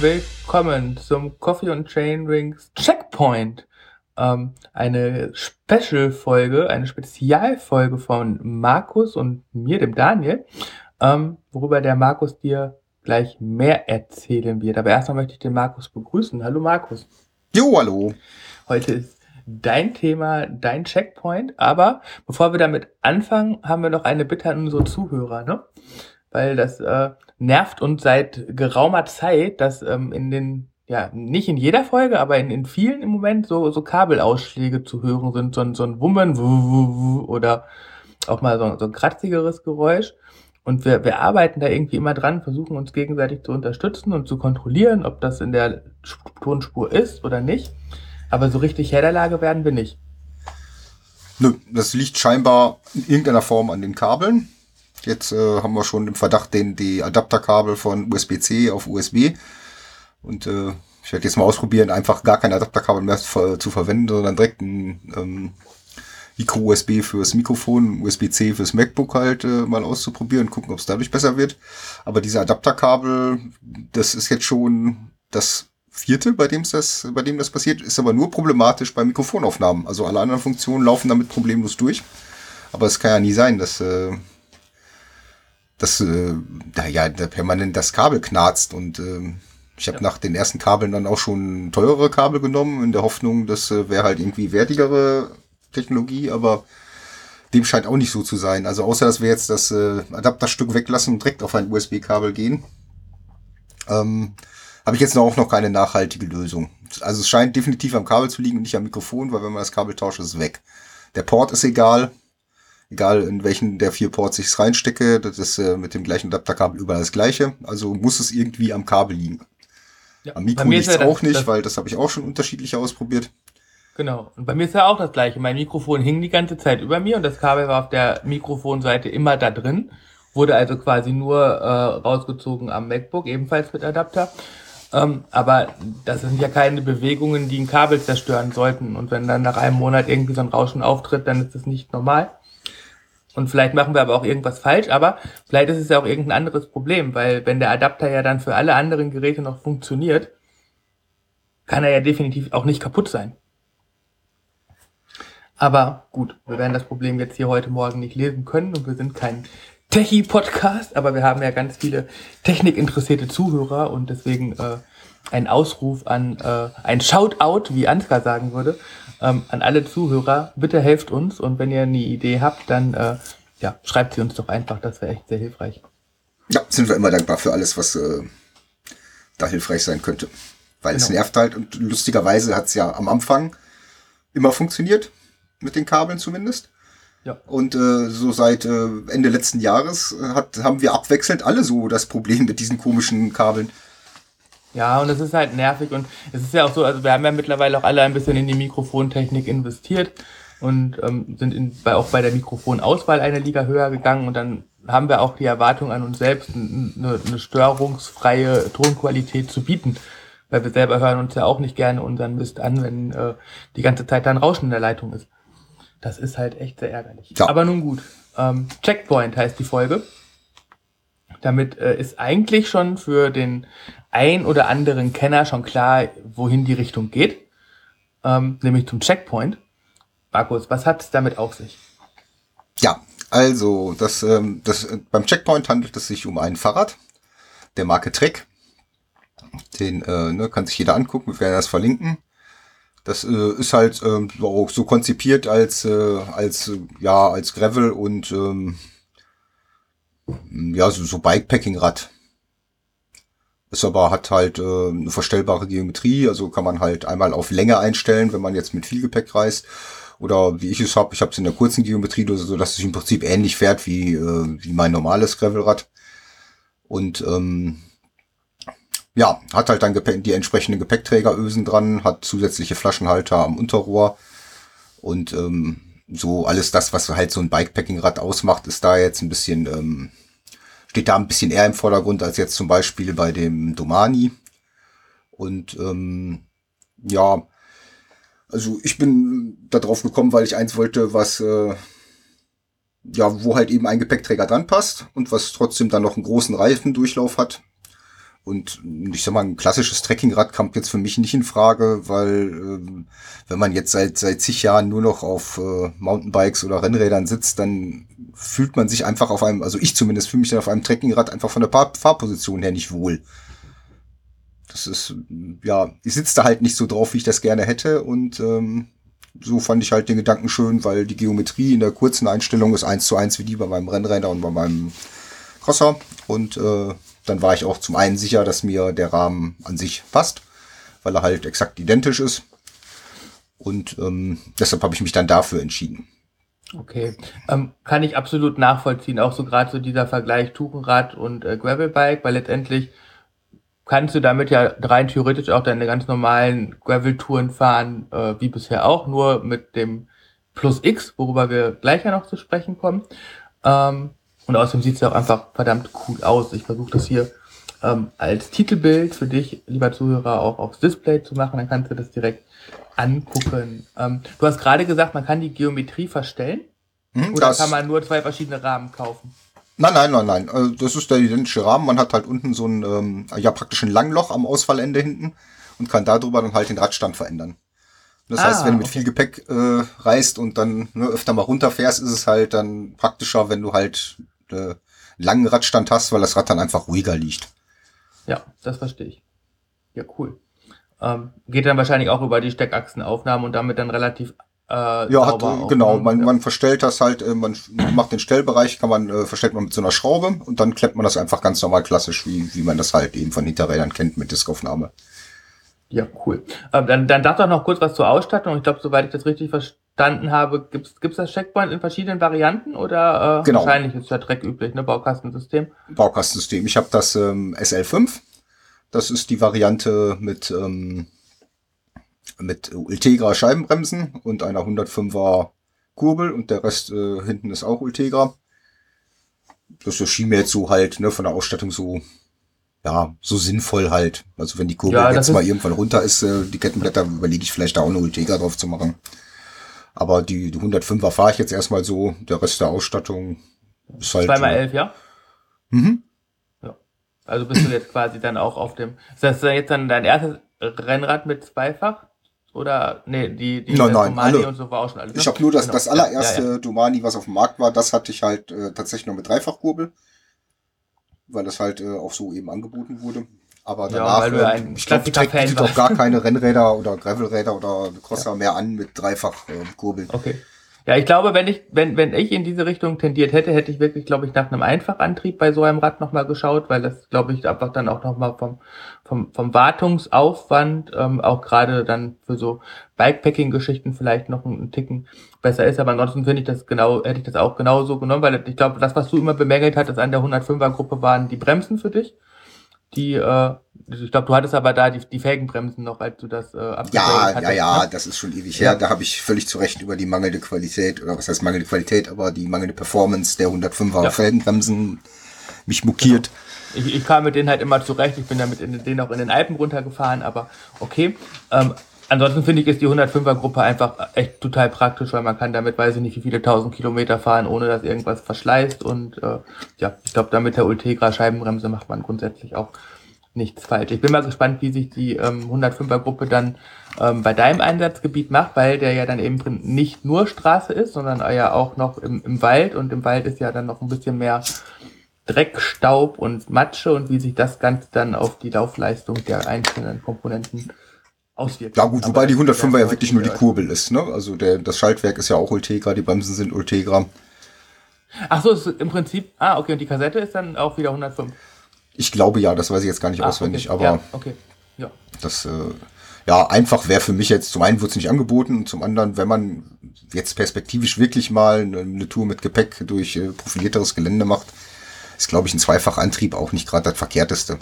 Willkommen zum Coffee und Chain Rings Checkpoint. Ähm, eine Special-Folge, eine Spezialfolge von Markus und mir, dem Daniel, ähm, worüber der Markus dir gleich mehr erzählen wird. Aber erstmal möchte ich den Markus begrüßen. Hallo Markus. Jo, hallo. Heute ist dein Thema, dein Checkpoint. Aber bevor wir damit anfangen, haben wir noch eine Bitte an unsere Zuhörer, ne? Weil das äh, nervt uns seit geraumer Zeit, dass ähm, in den, ja, nicht in jeder Folge, aber in, in vielen im Moment so, so Kabelausschläge zu hören sind, so, so ein Wummen oder auch mal so, so ein kratzigeres Geräusch. Und wir, wir arbeiten da irgendwie immer dran, versuchen uns gegenseitig zu unterstützen und zu kontrollieren, ob das in der Tonspur ist oder nicht. Aber so richtig Herr der Lage werden wir nicht. Nö, das liegt scheinbar in irgendeiner Form an den Kabeln. Jetzt äh, haben wir schon im Verdacht den die Adapterkabel von USB-C auf USB. Und äh, ich werde jetzt mal ausprobieren, einfach gar kein Adapterkabel mehr zu verwenden, sondern direkt ein ähm, Micro-USB fürs Mikrofon, USB-C fürs MacBook halt äh, mal auszuprobieren, gucken, ob es dadurch besser wird. Aber diese Adapterkabel, das ist jetzt schon das vierte, bei dem das, bei dem das passiert, ist aber nur problematisch bei Mikrofonaufnahmen. Also alle anderen Funktionen laufen damit problemlos durch. Aber es kann ja nie sein, dass äh, dass äh, da ja permanent das Kabel knarzt und äh, ich habe ja. nach den ersten Kabeln dann auch schon teurere Kabel genommen, in der Hoffnung, das äh, wäre halt irgendwie wertigere Technologie, aber dem scheint auch nicht so zu sein. Also außer, dass wir jetzt das äh, Adapterstück weglassen und direkt auf ein USB-Kabel gehen, ähm, habe ich jetzt noch auch noch keine nachhaltige Lösung. Also es scheint definitiv am Kabel zu liegen und nicht am Mikrofon, weil wenn man das Kabel tauscht, ist es weg. Der Port ist egal, egal in welchen der vier Ports ich es reinstecke, das ist äh, mit dem gleichen Adapterkabel überall das gleiche. Also muss es irgendwie am Kabel liegen. Ja, am Mikro liegt es auch nicht, weil das habe ich auch schon unterschiedlich ausprobiert. Genau. Und bei mir ist ja auch das gleiche. Mein Mikrofon hing die ganze Zeit über mir und das Kabel war auf der Mikrofonseite immer da drin. Wurde also quasi nur äh, rausgezogen am MacBook, ebenfalls mit Adapter. Ähm, aber das sind ja keine Bewegungen, die ein Kabel zerstören sollten. Und wenn dann nach einem Monat irgendwie so ein Rauschen auftritt, dann ist das nicht normal. Und vielleicht machen wir aber auch irgendwas falsch, aber vielleicht ist es ja auch irgendein anderes Problem, weil wenn der Adapter ja dann für alle anderen Geräte noch funktioniert, kann er ja definitiv auch nicht kaputt sein. Aber gut, wir werden das Problem jetzt hier heute Morgen nicht lesen können und wir sind kein Techie-Podcast, aber wir haben ja ganz viele technikinteressierte Zuhörer und deswegen äh, ein Ausruf an, äh, ein Shoutout, wie Ansgar sagen würde, ähm, an alle Zuhörer, bitte helft uns und wenn ihr eine Idee habt, dann äh, ja, schreibt sie uns doch einfach, das wäre echt sehr hilfreich. Ja, sind wir immer dankbar für alles, was äh, da hilfreich sein könnte. Weil genau. es nervt halt und lustigerweise hat es ja am Anfang immer funktioniert, mit den Kabeln zumindest. Ja. Und äh, so seit äh, Ende letzten Jahres hat, haben wir abwechselnd alle so das Problem mit diesen komischen Kabeln. Ja, und es ist halt nervig und es ist ja auch so, also wir haben ja mittlerweile auch alle ein bisschen in die Mikrofontechnik investiert und ähm, sind in, bei, auch bei der Mikrofonauswahl eine Liga höher gegangen und dann haben wir auch die Erwartung an uns selbst, eine, eine störungsfreie Tonqualität zu bieten. Weil wir selber hören uns ja auch nicht gerne unseren Mist an, wenn äh, die ganze Zeit da ein Rauschen in der Leitung ist. Das ist halt echt sehr ärgerlich. Ja. Aber nun gut. Ähm, Checkpoint heißt die Folge. Damit äh, ist eigentlich schon für den ein oder anderen Kenner schon klar, wohin die Richtung geht, ähm, nämlich zum Checkpoint. Markus, was hat es damit auf sich? Ja, also das, ähm, das, beim Checkpoint handelt es sich um ein Fahrrad der Marke Trek. Den äh, ne, kann sich jeder angucken, wir werden das verlinken. Das äh, ist halt ähm, so, so konzipiert als, äh, als, ja, als Gravel und ähm, ja, so, so Bikepacking-Rad. Ist aber hat halt äh, eine verstellbare Geometrie, also kann man halt einmal auf Länge einstellen, wenn man jetzt mit viel Gepäck reist. Oder wie ich es habe, ich habe es in der kurzen Geometrie, so dass es im Prinzip ähnlich fährt wie, äh, wie mein normales Gravelrad. Und ähm, ja, hat halt dann die entsprechenden Gepäckträgerösen dran, hat zusätzliche Flaschenhalter am Unterrohr und ähm, so alles das, was halt so ein Bikepacking-Rad ausmacht, ist da jetzt ein bisschen ähm, steht da ein bisschen eher im Vordergrund als jetzt zum Beispiel bei dem Domani. Und ähm, ja, also ich bin da drauf gekommen, weil ich eins wollte, was äh, ja, wo halt eben ein Gepäckträger dran passt und was trotzdem dann noch einen großen Reifendurchlauf hat. Und ich sag mal, ein klassisches Trekkingrad kommt jetzt für mich nicht in Frage, weil ähm, wenn man jetzt seit seit zig Jahren nur noch auf äh, Mountainbikes oder Rennrädern sitzt, dann fühlt man sich einfach auf einem, also ich zumindest fühle mich dann auf einem Trekkingrad einfach von der Fahr Fahrposition her nicht wohl. Das ist, ja, ich sitze da halt nicht so drauf, wie ich das gerne hätte und ähm, so fand ich halt den Gedanken schön, weil die Geometrie in der kurzen Einstellung ist eins zu eins wie die bei meinem Rennräder und bei meinem Crosser und äh, dann war ich auch zum einen sicher, dass mir der Rahmen an sich passt, weil er halt exakt identisch ist. Und ähm, deshalb habe ich mich dann dafür entschieden. Okay, ähm, kann ich absolut nachvollziehen, auch so gerade so dieser Vergleich Tourenrad und äh, Gravelbike, weil letztendlich kannst du damit ja rein theoretisch auch deine ganz normalen Gravel-Touren fahren, äh, wie bisher auch, nur mit dem Plus X, worüber wir gleich ja noch zu sprechen kommen. Ähm, und außerdem sieht es ja auch einfach verdammt cool aus. Ich versuche das hier ähm, als Titelbild für dich, lieber Zuhörer, auch aufs Display zu machen. Dann kannst du das direkt angucken. Ähm, du hast gerade gesagt, man kann die Geometrie verstellen. Hm, oder kann man nur zwei verschiedene Rahmen kaufen? Nein, nein, nein, nein. Also das ist der identische Rahmen. Man hat halt unten so ein, ähm, ja, praktisch ein Langloch am Ausfallende hinten und kann darüber dann halt den Radstand verändern. Das ah, heißt, wenn du mit okay. viel Gepäck äh, reist und dann ne, öfter mal runterfährst, ist es halt dann praktischer, wenn du halt äh, langen Radstand hast, weil das Rad dann einfach ruhiger liegt. Ja, das verstehe ich. Ja, cool. Ähm, geht dann wahrscheinlich auch über die Steckachsenaufnahme und damit dann relativ äh, ja, hat, äh, genau, ne? man, ja. man verstellt das halt, äh, man macht den Stellbereich, kann man, äh, verstellt man mit so einer Schraube und dann klemmt man das einfach ganz normal klassisch, wie, wie man das halt eben von Hinterrädern kennt mit Diskaufnahme. Ja, cool. Ähm, dann, dann sag doch noch kurz was zur Ausstattung. Ich glaube, soweit ich das richtig verstanden habe, gibt's gibt's das Checkpoint in verschiedenen Varianten oder äh, genau. wahrscheinlich ist ja Dreck üblich, ne? Baukastensystem? Baukastensystem. Ich habe das ähm, SL5. Das ist die Variante mit, ähm, mit Ultegra Scheibenbremsen und einer 105er Kurbel und der Rest äh, hinten ist auch Ultegra. Das erschien mir jetzt so halt ne, von der Ausstattung so ja, so sinnvoll halt. Also wenn die Kurbel ja, jetzt mal irgendwann runter ist, äh, die Kettenblätter, überlege ich vielleicht da auch eine Ultegra drauf zu machen. Aber die, die 105er fahre ich jetzt erstmal so. Der Rest der Ausstattung ist halt. Zweimal elf, ja? Mhm. Ja. Also bist du jetzt quasi dann auch auf dem. Ist das jetzt dann dein erstes Rennrad mit Zweifach? Oder nee, die, die nein, nein, Domani alle. und so war auch schon alles. Ne? Ich habe nur das, genau. das allererste ja, ja. Domani, was auf dem Markt war, das hatte ich halt äh, tatsächlich noch mit Dreifachkurbel weil das halt äh, auch so eben angeboten wurde. Aber danach, ja, weil ja äh, ich glaube, bietet auch gar keine Rennräder oder Gravelräder oder Crosser ja. mehr an mit dreifach äh, Kurbeln. Okay. Ja, ich glaube, wenn ich, wenn, wenn ich in diese Richtung tendiert hätte, hätte ich wirklich, glaube ich, nach einem Einfachantrieb bei so einem Rad nochmal geschaut, weil das, glaube ich, einfach dann auch nochmal vom, vom, vom Wartungsaufwand, ähm, auch gerade dann für so Bikepacking-Geschichten vielleicht noch einen Ticken besser ist. Aber ansonsten finde ich das genau, hätte ich das auch genauso genommen, weil ich glaube, das, was du immer bemängelt hattest an der 105er-Gruppe, waren die Bremsen für dich. Die, äh, ich glaube, du hattest aber da die, die Felgenbremsen noch, als du das äh, Ja, hattest, ja, ja, ne? das ist schon ewig her. Ja. Da habe ich völlig zu Recht über die mangelnde Qualität, oder was heißt mangelnde Qualität, aber die mangelnde Performance der 105er ja. Felgenbremsen mich mokiert. Genau. Ich, ich kam mit denen halt immer zurecht. Ich bin damit in denen auch in den Alpen runtergefahren, aber okay. Ähm, ansonsten finde ich, ist die 105er Gruppe einfach echt total praktisch, weil man kann damit, weiß ich nicht, wie viele tausend Kilometer fahren, ohne dass irgendwas verschleißt. Und äh, ja, ich glaube, damit der Ultegra Scheibenbremse macht man grundsätzlich auch nichts falsch. Ich bin mal gespannt, wie sich die ähm, 105er Gruppe dann ähm, bei deinem Einsatzgebiet macht, weil der ja dann eben nicht nur Straße ist, sondern ja auch noch im, im Wald und im Wald ist ja dann noch ein bisschen mehr Dreck, Staub und Matsche und wie sich das Ganze dann auf die Laufleistung der einzelnen Komponenten auswirkt. Ja gut, wobei die 105er ja wirklich nur die Kurbel ist, ne? Also der, das Schaltwerk ist ja auch Ultegra, die Bremsen sind Ultegra. Ach so, ist im Prinzip, ah okay, und die Kassette ist dann auch wieder 105. Ich glaube ja, das weiß ich jetzt gar nicht ah, auswendig, okay. aber ja, okay. ja. das äh, ja einfach wäre für mich jetzt zum einen wurde es nicht angeboten und zum anderen, wenn man jetzt perspektivisch wirklich mal eine, Tour mit Gepäck durch äh, profilierteres Gelände macht, ist glaube ich ein Zweifachantrieb auch nicht gerade das verkehrteste.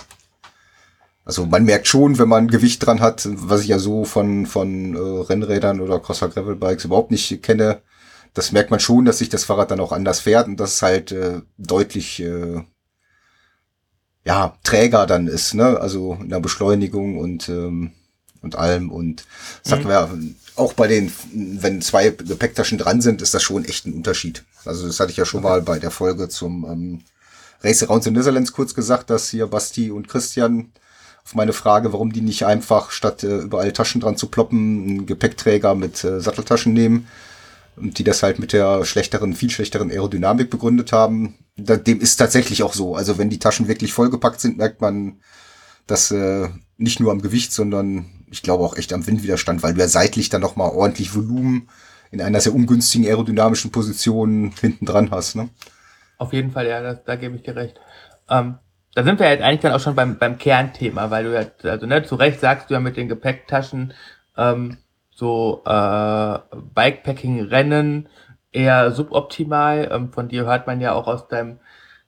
Also man merkt schon, wenn man Gewicht dran hat, was ich ja so von, von äh, Rennrädern oder Crosser Gravel Bikes überhaupt nicht kenne, das merkt man schon, dass sich das Fahrrad dann auch anders fährt und das ist halt äh, deutlich äh, ja, träger dann ist, ne? Also in der Beschleunigung und, ähm, und allem. Und das mhm. hatten wir auch bei den, wenn zwei Gepäcktaschen dran sind, ist das schon echt ein Unterschied. Also das hatte ich ja schon okay. mal bei der Folge zum ähm, Race Around the Netherlands kurz gesagt, dass hier Basti und Christian auf meine Frage, warum die nicht einfach statt äh, überall Taschen dran zu ploppen, einen Gepäckträger mit äh, Satteltaschen nehmen und die das halt mit der schlechteren, viel schlechteren Aerodynamik begründet haben. Da, dem ist tatsächlich auch so. Also wenn die Taschen wirklich vollgepackt sind, merkt man das äh, nicht nur am Gewicht, sondern ich glaube auch echt am Windwiderstand, weil du ja seitlich dann nochmal ordentlich Volumen in einer sehr ungünstigen aerodynamischen Position hinten dran hast. Ne? Auf jeden Fall, ja, das, da gebe ich dir recht. Ähm, da sind wir jetzt eigentlich dann auch schon beim, beim Kernthema, weil du ja, also ne, zu Recht sagst du ja mit den Gepäcktaschen, ähm, so äh, Bikepacking-Rennen eher suboptimal. Ähm, von dir hört man ja auch aus deinem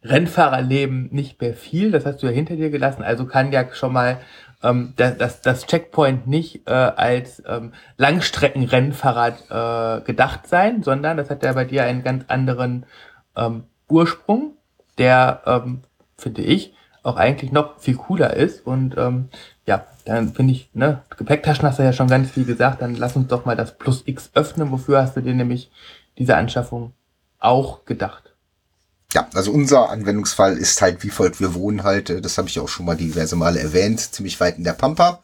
Rennfahrerleben nicht mehr viel. Das hast du ja hinter dir gelassen. Also kann ja schon mal ähm, das, das Checkpoint nicht äh, als ähm, Langstreckenrennfahrrad äh, gedacht sein, sondern das hat ja bei dir einen ganz anderen ähm, Ursprung, der, ähm, finde ich, auch eigentlich noch viel cooler ist. Und ähm, ja, dann finde ich, ne, Gepäcktaschen hast du ja schon ganz viel gesagt, dann lass uns doch mal das Plus X öffnen. Wofür hast du dir nämlich diese Anschaffung auch gedacht? Ja, also unser Anwendungsfall ist halt wie folgt. Wir wohnen halt, äh, das habe ich auch schon mal diverse Male erwähnt, ziemlich weit in der Pampa.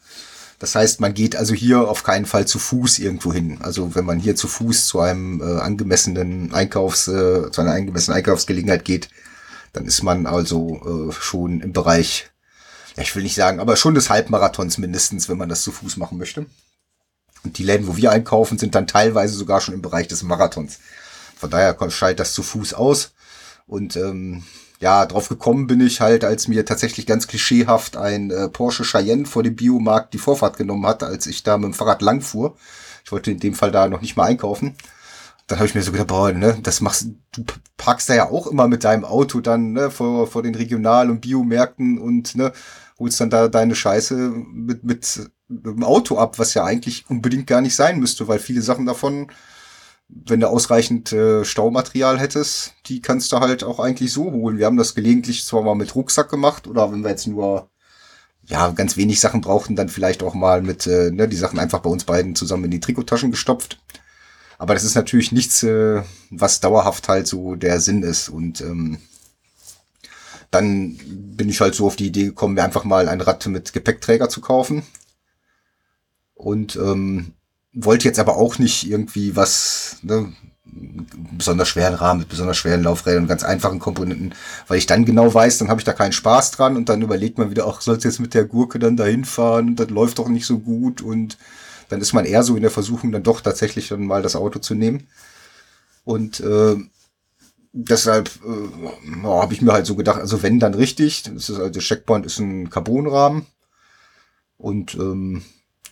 Das heißt, man geht also hier auf keinen Fall zu Fuß irgendwo hin. Also wenn man hier zu Fuß zu einem äh, angemessenen Einkaufs, äh, zu einer angemessenen Einkaufsgelegenheit geht, dann ist man also äh, schon im Bereich, ja, ich will nicht sagen, aber schon des Halbmarathons mindestens, wenn man das zu Fuß machen möchte. Und die Läden, wo wir einkaufen, sind dann teilweise sogar schon im Bereich des Marathons. Von daher schaltet das zu Fuß aus. Und ähm, ja, drauf gekommen bin ich halt, als mir tatsächlich ganz klischeehaft ein äh, Porsche Cheyenne vor dem Biomarkt die Vorfahrt genommen hat, als ich da mit dem Fahrrad lang fuhr. Ich wollte in dem Fall da noch nicht mal einkaufen. Dann habe ich mir so gedacht, boah, ne, das machst du parkst da ja auch immer mit deinem Auto dann ne, vor, vor den Regional- und Biomärkten und ne, holst dann da deine Scheiße mit, mit, mit dem Auto ab, was ja eigentlich unbedingt gar nicht sein müsste, weil viele Sachen davon wenn du ausreichend äh, Staumaterial hättest, die kannst du halt auch eigentlich so holen. Wir haben das gelegentlich zwar mal mit Rucksack gemacht oder wenn wir jetzt nur ja ganz wenig Sachen brauchten, dann vielleicht auch mal mit äh, ne, die Sachen einfach bei uns beiden zusammen in die Trikottaschen gestopft. Aber das ist natürlich nichts, äh, was dauerhaft halt so der Sinn ist. Und ähm, dann bin ich halt so auf die Idee gekommen, mir einfach mal ein Rad mit Gepäckträger zu kaufen. Und ähm, wollte jetzt aber auch nicht irgendwie was, ne, besonders schweren Rahmen mit besonders schweren Laufrädern und ganz einfachen Komponenten, weil ich dann genau weiß, dann habe ich da keinen Spaß dran und dann überlegt man wieder, ach, sollst jetzt mit der Gurke dann dahin fahren, das läuft doch nicht so gut und dann ist man eher so in der Versuchung, dann doch tatsächlich dann mal das Auto zu nehmen. Und äh, deshalb äh, oh, habe ich mir halt so gedacht, also wenn dann richtig, das ist also Checkpoint ist ein Carbonrahmen und ähm,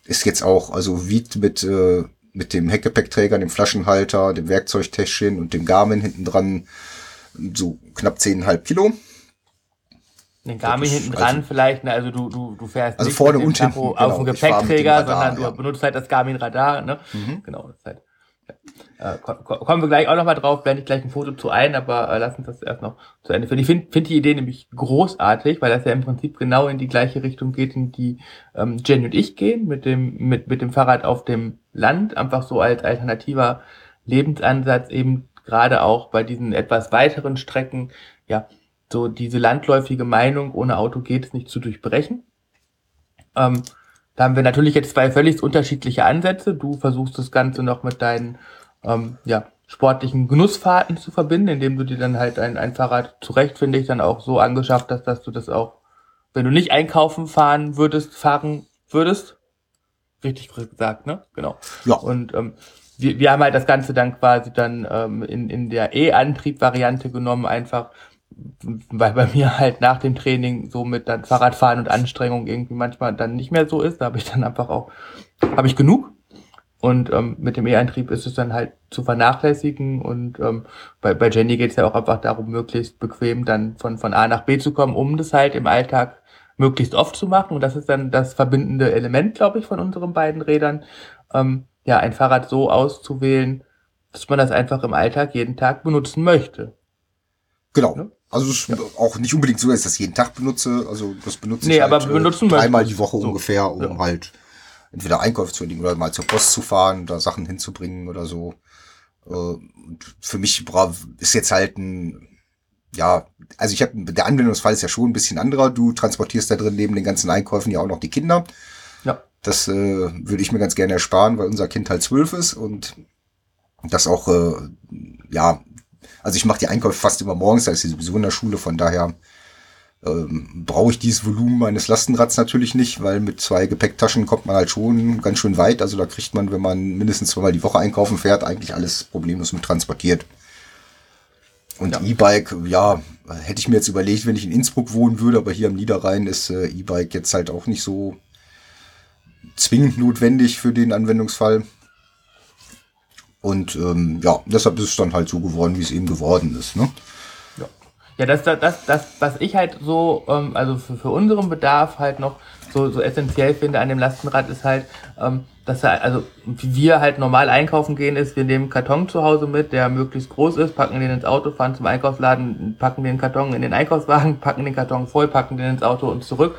ist jetzt auch, also wiegt mit, äh, mit dem Heckgepäckträger, dem Flaschenhalter, dem Werkzeugtäschchen und dem Garmin hinten dran so knapp 10,5 Kilo. Den Garmin hinten dran also, vielleicht, ne? also du, du, du fährst also nicht vorne und hinten, genau, auf dem Gepäckträger, Radar, sondern du benutzt halt das Garmin Radar, ne? Mhm. Genau, das ist halt äh, kommen wir gleich auch nochmal drauf, blende ich gleich ein Foto zu ein, aber äh, lass uns das erst noch zu Ende führen. Ich finde find die Idee nämlich großartig, weil das ja im Prinzip genau in die gleiche Richtung geht, in die ähm, Jenny und ich gehen, mit dem, mit, mit dem Fahrrad auf dem Land, einfach so als alternativer Lebensansatz, eben gerade auch bei diesen etwas weiteren Strecken, ja, so diese landläufige Meinung, ohne Auto geht es nicht zu durchbrechen. Ähm, da haben wir natürlich jetzt zwei völlig unterschiedliche Ansätze. Du versuchst das Ganze noch mit deinen ähm, ja, sportlichen Genussfahrten zu verbinden, indem du dir dann halt ein, ein Fahrrad zurecht, finde ich, dann auch so angeschafft hast, dass du das auch, wenn du nicht einkaufen fahren würdest, fahren würdest. Richtig gesagt, ne? Genau. Ja. Und ähm, wir, wir haben halt das Ganze dann quasi dann ähm, in, in der E-Antrieb-Variante genommen, einfach weil bei mir halt nach dem Training so mit dann Fahrradfahren und Anstrengung irgendwie manchmal dann nicht mehr so ist. Da habe ich dann einfach auch, habe ich genug und ähm, mit dem E-Antrieb ist es dann halt zu vernachlässigen. Und ähm, bei, bei Jenny geht es ja auch einfach darum, möglichst bequem dann von, von A nach B zu kommen, um das halt im Alltag möglichst oft zu machen. Und das ist dann das verbindende Element, glaube ich, von unseren beiden Rädern. Ähm, ja, ein Fahrrad so auszuwählen, dass man das einfach im Alltag jeden Tag benutzen möchte. Genau. Ja? Also es ist ja. auch nicht unbedingt so, dass ich das jeden Tag benutze. Also das benutze nee, ich halt, aber benutzen äh, dreimal die Woche so. ungefähr, um ja. halt entweder Einkäufe zu erledigen oder mal zur Post zu fahren, da Sachen hinzubringen oder so. Äh, für mich ist jetzt halt ein ja, also ich habe, der Anwendungsfall ist ja schon ein bisschen anderer. Du transportierst da drin neben den ganzen Einkäufen ja auch noch die Kinder. Ja. Das äh, würde ich mir ganz gerne ersparen, weil unser Kind halt zwölf ist und das auch, äh, ja, also ich mache die Einkäufe fast immer morgens, da ist sie sowieso in der Schule, von daher ähm, brauche ich dieses Volumen meines Lastenrads natürlich nicht, weil mit zwei Gepäcktaschen kommt man halt schon ganz schön weit. Also da kriegt man, wenn man mindestens zweimal die Woche einkaufen fährt, eigentlich alles problemlos mit transportiert. Und ja. E-Bike, ja, hätte ich mir jetzt überlegt, wenn ich in Innsbruck wohnen würde, aber hier am Niederrhein ist äh, E-Bike jetzt halt auch nicht so zwingend notwendig für den Anwendungsfall. Und ähm, ja, deshalb ist es dann halt so geworden, wie es eben geworden ist. Ne? Ja, ja das, das, das, was ich halt so, ähm, also für, für unseren Bedarf halt noch so, so essentiell finde an dem Lastenrad ist halt, ähm, dass er, also wie wir halt normal einkaufen gehen, ist, wir nehmen Karton zu Hause mit, der möglichst groß ist, packen den ins Auto, fahren zum Einkaufsladen, packen den Karton in den Einkaufswagen, packen den Karton voll, packen den ins Auto und zurück.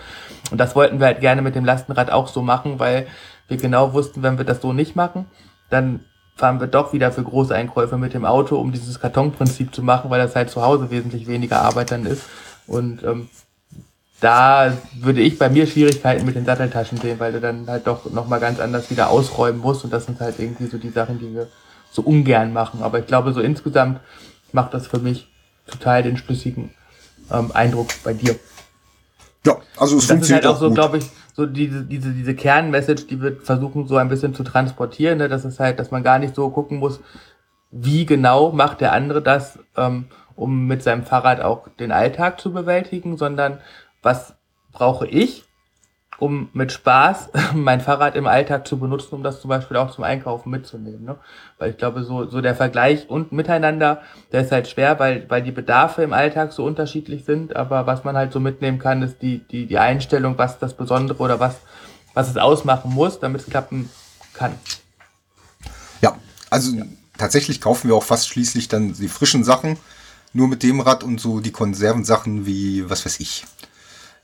Und das wollten wir halt gerne mit dem Lastenrad auch so machen, weil wir genau wussten, wenn wir das so nicht machen, dann fahren wir doch wieder für Großeinkäufe mit dem Auto, um dieses Kartonprinzip zu machen, weil das halt zu Hause wesentlich weniger Arbeit dann ist. Und ähm, da würde ich bei mir Schwierigkeiten mit den Satteltaschen sehen, weil du dann halt doch nochmal ganz anders wieder ausräumen musst. Und das sind halt irgendwie so die Sachen, die wir so ungern machen. Aber ich glaube, so insgesamt macht das für mich total den schlüssigen ähm, Eindruck bei dir. Ja, also es das funktioniert ist halt auch, auch so, glaube ich, so diese, diese, diese Kernmessage, die wir versuchen so ein bisschen zu transportieren. Ne? Das ist halt, dass man gar nicht so gucken muss, wie genau macht der andere das, ähm, um mit seinem Fahrrad auch den Alltag zu bewältigen, sondern was brauche ich, um mit Spaß mein Fahrrad im Alltag zu benutzen, um das zum Beispiel auch zum Einkaufen mitzunehmen. Ne? Weil ich glaube, so, so der Vergleich und miteinander, der ist halt schwer, weil, weil die Bedarfe im Alltag so unterschiedlich sind. Aber was man halt so mitnehmen kann, ist die, die, die Einstellung, was das Besondere oder was, was es ausmachen muss, damit es klappen kann. Ja, also ja. tatsächlich kaufen wir auch fast schließlich dann die frischen Sachen nur mit dem Rad und so die Konservensachen wie, was weiß ich,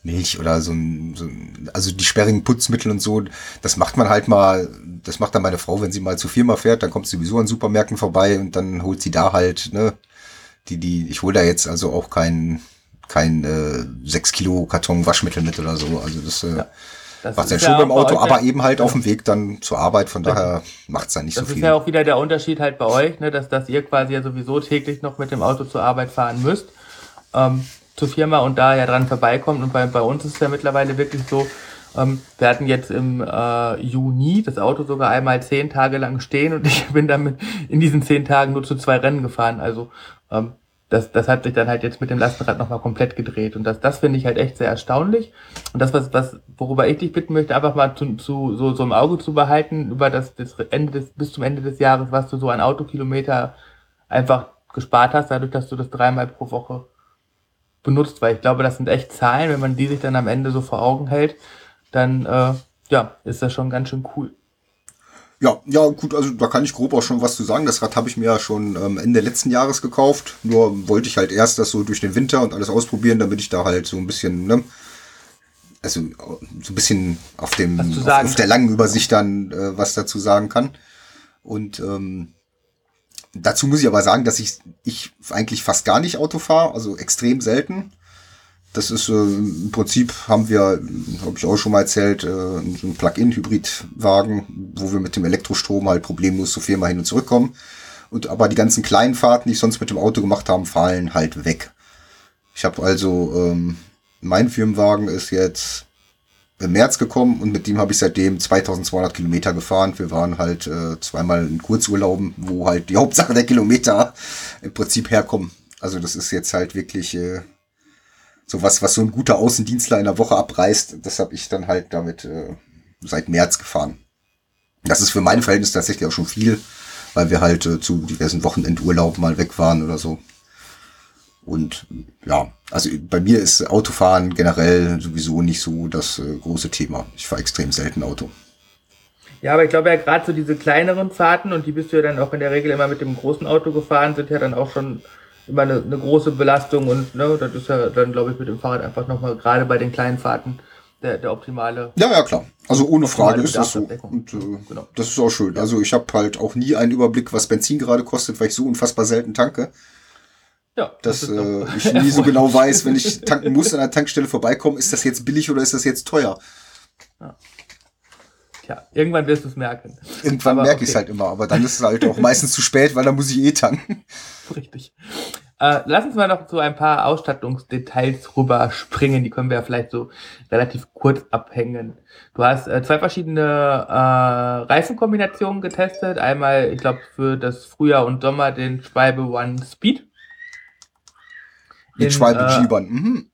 Milch oder so ein, so ein, also die sperrigen Putzmittel und so, das macht man halt mal, das macht dann meine Frau, wenn sie mal zur Firma fährt, dann kommt sie sowieso an Supermärkten vorbei und dann holt sie da halt, ne, die, die, ich hole da jetzt also auch kein, kein äh, 6 Kilo Karton Waschmittel mit oder so. Also das, äh, ja, das macht ja schon beim Auto, aber eben halt ja. auf dem Weg dann zur Arbeit, von daher macht's dann nicht so viel. Das ist ja auch wieder der Unterschied halt bei euch, ne, dass, dass ihr quasi ja sowieso täglich noch mit dem Auto zur Arbeit fahren müsst. Ähm, zur Firma und da ja dran vorbeikommt. Und bei, bei uns ist es ja mittlerweile wirklich so, ähm, wir hatten jetzt im äh, Juni das Auto sogar einmal zehn Tage lang stehen und ich bin damit in diesen zehn Tagen nur zu zwei Rennen gefahren. Also ähm, das, das hat sich dann halt jetzt mit dem Lastenrad nochmal komplett gedreht. Und das, das finde ich halt echt sehr erstaunlich. Und das, was, was, worüber ich dich bitten möchte, einfach mal zu, zu so, so im Auge zu behalten, über das, das Ende des, bis zum Ende des Jahres, was du so an Autokilometer einfach gespart hast, dadurch, dass du das dreimal pro Woche benutzt, weil ich glaube, das sind echt Zahlen, wenn man die sich dann am Ende so vor Augen hält, dann äh, ja, ist das schon ganz schön cool. Ja, ja, gut, also da kann ich grob auch schon was zu sagen. Das Rad habe ich mir ja schon ähm, Ende letzten Jahres gekauft. Nur wollte ich halt erst das so durch den Winter und alles ausprobieren, damit ich da halt so ein bisschen, ne, also so ein bisschen auf dem auf, auf, der langen Übersicht dann äh, was dazu sagen kann. Und ähm, Dazu muss ich aber sagen, dass ich, ich eigentlich fast gar nicht Auto fahre, also extrem selten. Das ist äh, im Prinzip haben wir, habe ich auch schon mal erzählt, äh, so einen Plug-in-Hybrid-Wagen, wo wir mit dem Elektrostrom halt problemlos zur Firma hin und zurück kommen. Und aber die ganzen kleinen Fahrten, die ich sonst mit dem Auto gemacht haben, fallen halt weg. Ich habe also ähm, mein Firmenwagen ist jetzt im März gekommen und mit dem habe ich seitdem 2200 Kilometer gefahren. Wir waren halt äh, zweimal in Kurzurlauben, wo halt die Hauptsache der Kilometer im Prinzip herkommen. Also das ist jetzt halt wirklich äh, so was, was so ein guter Außendienstler in der Woche abreißt. Das habe ich dann halt damit äh, seit März gefahren. Das ist für mein Verhältnis tatsächlich auch schon viel, weil wir halt äh, zu diversen Wochenendurlauben mal weg waren oder so. Und ja, also bei mir ist Autofahren generell sowieso nicht so das äh, große Thema. Ich fahre extrem selten Auto. Ja, aber ich glaube ja gerade so diese kleineren Fahrten und die bist du ja dann auch in der Regel immer mit dem großen Auto gefahren, sind ja dann auch schon immer eine, eine große Belastung und ne, das ist ja dann glaube ich mit dem Fahrrad einfach nochmal gerade bei den kleinen Fahrten der, der optimale. Ja, ja, klar. Also ohne Frage ist das so. Und äh, genau. das ist auch schön. Also ich habe halt auch nie einen Überblick, was Benzin gerade kostet, weil ich so unfassbar selten tanke. Ja, dass das äh, ich nie so genau weiß, wenn ich tanken muss an der Tankstelle vorbeikomme, ist das jetzt billig oder ist das jetzt teuer? Ja. Tja, irgendwann wirst du es merken. Irgendwann merke okay. ich es halt immer, aber dann ist es halt auch meistens zu spät, weil dann muss ich eh tanken. Richtig. Äh, lass uns mal noch zu ein paar Ausstattungsdetails rüberspringen. Die können wir ja vielleicht so relativ kurz abhängen. Du hast äh, zwei verschiedene äh, Reifenkombinationen getestet. Einmal, ich glaube, für das Frühjahr und Sommer den Schwalbe One Speed. Mit Schwalbe äh. Mhm.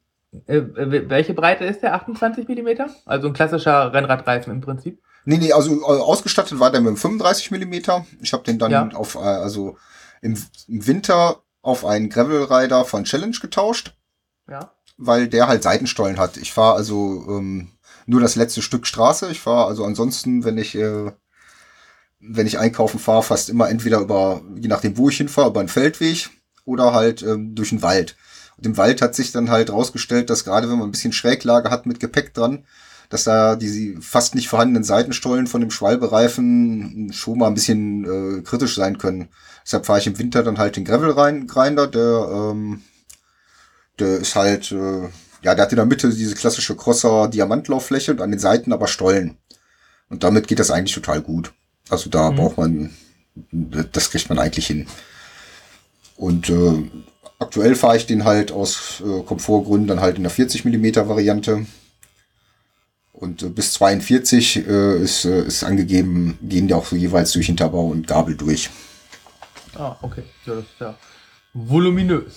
Äh, welche Breite ist der? 28 Millimeter? Also ein klassischer Rennradreifen im Prinzip. Nee, nee, also äh, ausgestattet war der mit 35 Millimeter. Ich habe den dann ja. auf, äh, also im, im Winter auf einen Gravel Rider von Challenge getauscht. Ja. Weil der halt Seitenstollen hat. Ich fahre also ähm, nur das letzte Stück Straße. Ich fahre also ansonsten, wenn ich äh, wenn ich einkaufen fahre, fast immer entweder über, je nachdem wo ich hinfahre, über einen Feldweg oder halt ähm, durch den Wald. Und im Wald hat sich dann halt rausgestellt, dass gerade wenn man ein bisschen Schräglage hat mit Gepäck dran, dass da die fast nicht vorhandenen Seitenstollen von dem Schwalbereifen schon mal ein bisschen äh, kritisch sein können. Deshalb fahre ich im Winter dann halt den Gravel rein, Grinder, der, ähm, der ist halt, äh, ja, der hat in der Mitte diese klassische Crosser Diamantlauffläche und an den Seiten aber Stollen. Und damit geht das eigentlich total gut. Also da mhm. braucht man, das kriegt man eigentlich hin. Und äh, aktuell fahre ich den halt aus äh, Komfortgründen dann halt in der 40 Millimeter Variante. Und äh, bis 42 äh, ist, äh, ist angegeben, gehen die auch so jeweils durch Hinterbau und Gabel durch. Ah, okay. Ja, das ist ja voluminös.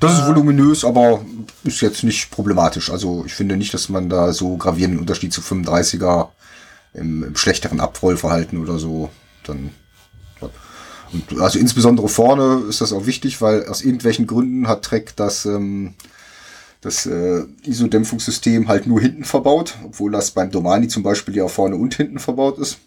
Das ist voluminös, aber ist jetzt nicht problematisch. Also ich finde nicht, dass man da so gravierenden Unterschied zu 35er im, im schlechteren Abrollverhalten oder so dann. Und also insbesondere vorne ist das auch wichtig, weil aus irgendwelchen Gründen hat Trek das, ähm, das äh, ISO-Dämpfungssystem halt nur hinten verbaut, obwohl das beim Domani zum Beispiel ja vorne und hinten verbaut ist.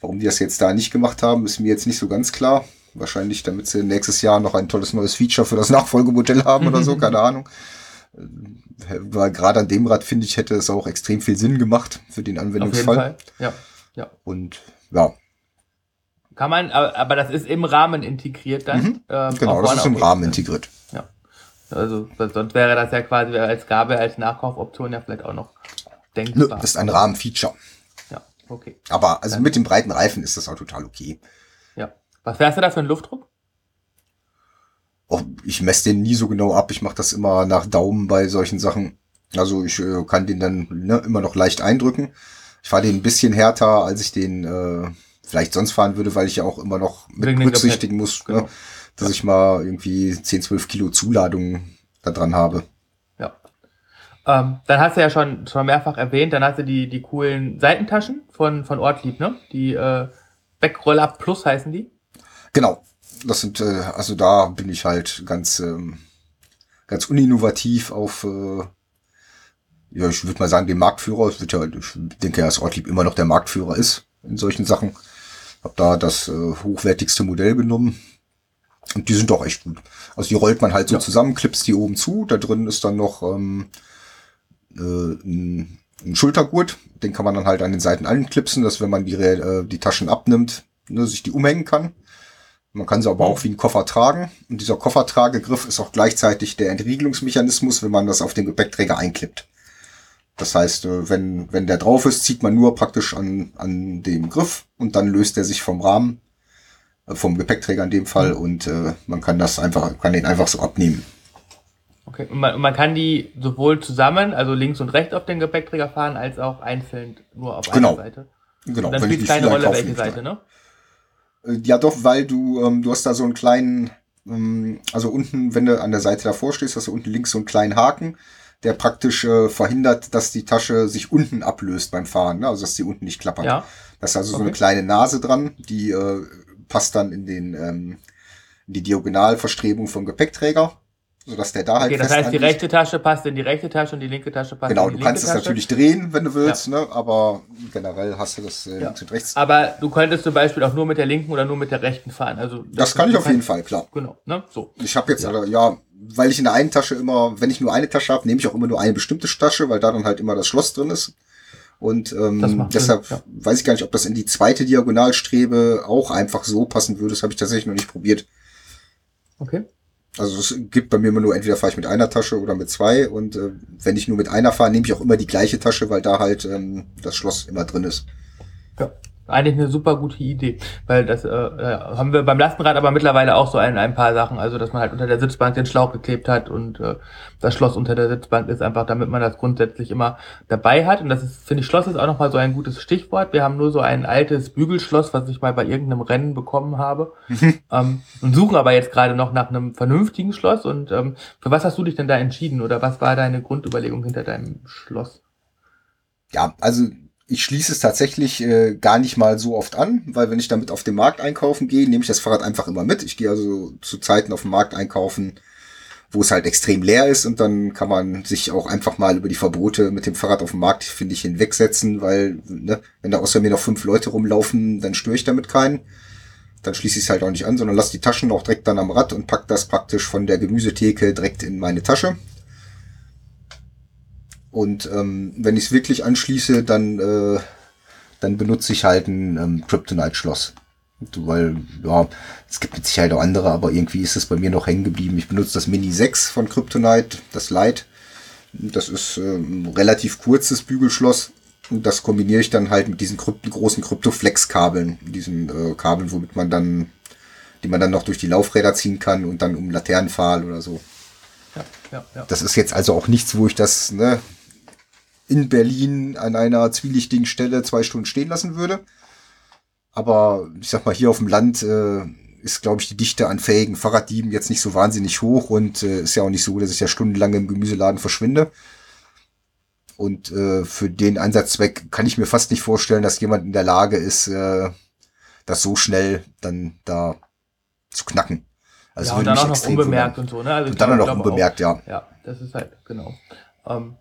Warum die das jetzt da nicht gemacht haben, ist mir jetzt nicht so ganz klar. Wahrscheinlich, damit sie nächstes Jahr noch ein tolles neues Feature für das Nachfolgemodell haben oder so, keine Ahnung. Weil gerade an dem Rad, finde ich, hätte es auch extrem viel Sinn gemacht für den Anwendungsfall. Auf jeden Fall. Ja. ja. Und ja. Kann man, aber das ist im Rahmen integriert dann. Mhm. Ähm, genau, das ist im Rahmen integriert. Ja. Also sonst wäre das ja quasi als Gabel, als Nachkaufoption ja vielleicht auch noch denkbar. Nö, das ist ein Rahmenfeature. Ja, okay. Aber also mit dem breiten Reifen ist das auch total okay. Was fährst du da für einen Luftdruck? Oh, ich messe den nie so genau ab. Ich mache das immer nach Daumen bei solchen Sachen. Also ich äh, kann den dann ne, immer noch leicht eindrücken. Ich fahre den ein bisschen härter, als ich den äh, vielleicht sonst fahren würde, weil ich ja auch immer noch mit berücksichtigen muss, ne, genau. ne, dass ja. ich mal irgendwie 10, 12 Kilo Zuladung da dran habe. Ja. Ähm, dann hast du ja schon, schon mehrfach erwähnt, dann hast du die, die coolen Seitentaschen von, von Ortlieb, ne? Die äh, Backroller Plus heißen die. Genau. Das sind, äh, also da bin ich halt ganz, ähm, ganz uninnovativ auf, äh, ja, ich würde mal sagen, den Marktführer. Wird ja, ich denke ja, dass Ortlieb immer noch der Marktführer ist in solchen Sachen. Hab da das äh, hochwertigste Modell genommen. Und die sind doch echt gut. Also die rollt man halt so ja. zusammen, klipst die oben zu. Da drin ist dann noch ähm, äh, ein, ein Schultergurt. Den kann man dann halt an den Seiten anklipsen, dass wenn man die, äh, die Taschen abnimmt, ne, sich die umhängen kann. Man kann sie aber auch wie ein Koffer tragen. Und dieser Koffertragegriff ist auch gleichzeitig der Entriegelungsmechanismus, wenn man das auf den Gepäckträger einklippt. Das heißt, äh, wenn, wenn der drauf ist, zieht man nur praktisch an, an dem Griff und dann löst er sich vom Rahmen, äh, vom Gepäckträger in dem Fall mhm. und äh, man kann das einfach, kann den einfach so abnehmen. Okay, und man, und man kann die sowohl zusammen, also links und rechts auf den Gepäckträger fahren, als auch einzeln nur auf genau. einer Seite. Genau. Und dann spielt keine Rolle, welche Seite, ne? Äh, ja, doch, weil du, ähm, du hast da so einen kleinen, ähm, also unten, wenn du an der Seite davor stehst, hast du unten links so einen kleinen Haken, der praktisch äh, verhindert, dass die Tasche sich unten ablöst beim Fahren, ne? also dass die unten nicht klappert. Ja. Das ist also okay. so eine kleine Nase dran, die äh, passt dann in den ähm, in die Diagonalverstrebung vom Gepäckträger sodass der da halt. Okay, das heißt, die rechte Tasche passt in die rechte Tasche und die linke Tasche passt genau, in die linke Tasche. Genau, du kannst es natürlich drehen, wenn du willst, ja. ne? aber generell hast du das äh, ja. links und rechts. Aber du könntest zum Beispiel auch nur mit der linken oder nur mit der rechten fahren. Also das, das kann ich auf jeden Fall, klar. Genau, ne? So. Ich habe jetzt, ja. Also, ja, weil ich in der einen Tasche immer, wenn ich nur eine Tasche habe, nehme ich auch immer nur eine bestimmte Tasche, weil da dann halt immer das Schloss drin ist. Und ähm, deshalb Sinn, ja. weiß ich gar nicht, ob das in die zweite Diagonalstrebe auch einfach so passen würde. Das habe ich tatsächlich noch nicht probiert. Okay. Also es gibt bei mir immer nur, entweder fahre ich mit einer Tasche oder mit zwei. Und äh, wenn ich nur mit einer fahre, nehme ich auch immer die gleiche Tasche, weil da halt ähm, das Schloss immer drin ist. Ja eigentlich eine super gute Idee, weil das äh, äh, haben wir beim Lastenrad aber mittlerweile auch so ein, ein paar Sachen, also dass man halt unter der Sitzbank den Schlauch geklebt hat und äh, das Schloss unter der Sitzbank ist einfach, damit man das grundsätzlich immer dabei hat. Und das ist, finde ich, Schloss ist auch nochmal so ein gutes Stichwort. Wir haben nur so ein altes Bügelschloss, was ich mal bei irgendeinem Rennen bekommen habe. Ähm, und suchen aber jetzt gerade noch nach einem vernünftigen Schloss. Und ähm, für was hast du dich denn da entschieden? Oder was war deine Grundüberlegung hinter deinem Schloss? Ja, also ich schließe es tatsächlich äh, gar nicht mal so oft an, weil wenn ich damit auf dem Markt einkaufen gehe, nehme ich das Fahrrad einfach immer mit. Ich gehe also zu Zeiten auf dem Markt einkaufen, wo es halt extrem leer ist und dann kann man sich auch einfach mal über die Verbote mit dem Fahrrad auf dem Markt, finde ich, hinwegsetzen, weil ne, wenn da außer mir noch fünf Leute rumlaufen, dann störe ich damit keinen. Dann schließe ich es halt auch nicht an, sondern lasse die Taschen auch direkt dann am Rad und pack das praktisch von der Gemüsetheke direkt in meine Tasche. Und ähm, wenn ich es wirklich anschließe, dann, äh, dann benutze ich halt ein ähm, Kryptonite-Schloss. Weil, ja, es gibt mit Sicherheit auch andere, aber irgendwie ist es bei mir noch hängen geblieben. Ich benutze das Mini 6 von Kryptonite, das Light. Das ist äh, ein relativ kurzes Bügelschloss. Und das kombiniere ich dann halt mit diesen Krypt großen Kryptoflex-Kabeln. Diesen äh, Kabeln, womit man dann, die man dann noch durch die Laufräder ziehen kann und dann um Laternenpfahl oder so. Ja, ja, ja. Das ist jetzt also auch nichts, wo ich das, ne, in Berlin an einer zwielichtigen Stelle zwei Stunden stehen lassen würde. Aber ich sag mal, hier auf dem Land äh, ist, glaube ich, die Dichte an fähigen Fahrraddieben jetzt nicht so wahnsinnig hoch und äh, ist ja auch nicht so, dass ich ja stundenlang im Gemüseladen verschwinde. Und äh, für den Einsatzzweck kann ich mir fast nicht vorstellen, dass jemand in der Lage ist, äh, das so schnell dann da zu knacken. Also ja, und dann auch noch unbemerkt und so, ne? Also und dann auch noch unbemerkt, auch, ja. Ja, das ist halt, genau. Ähm,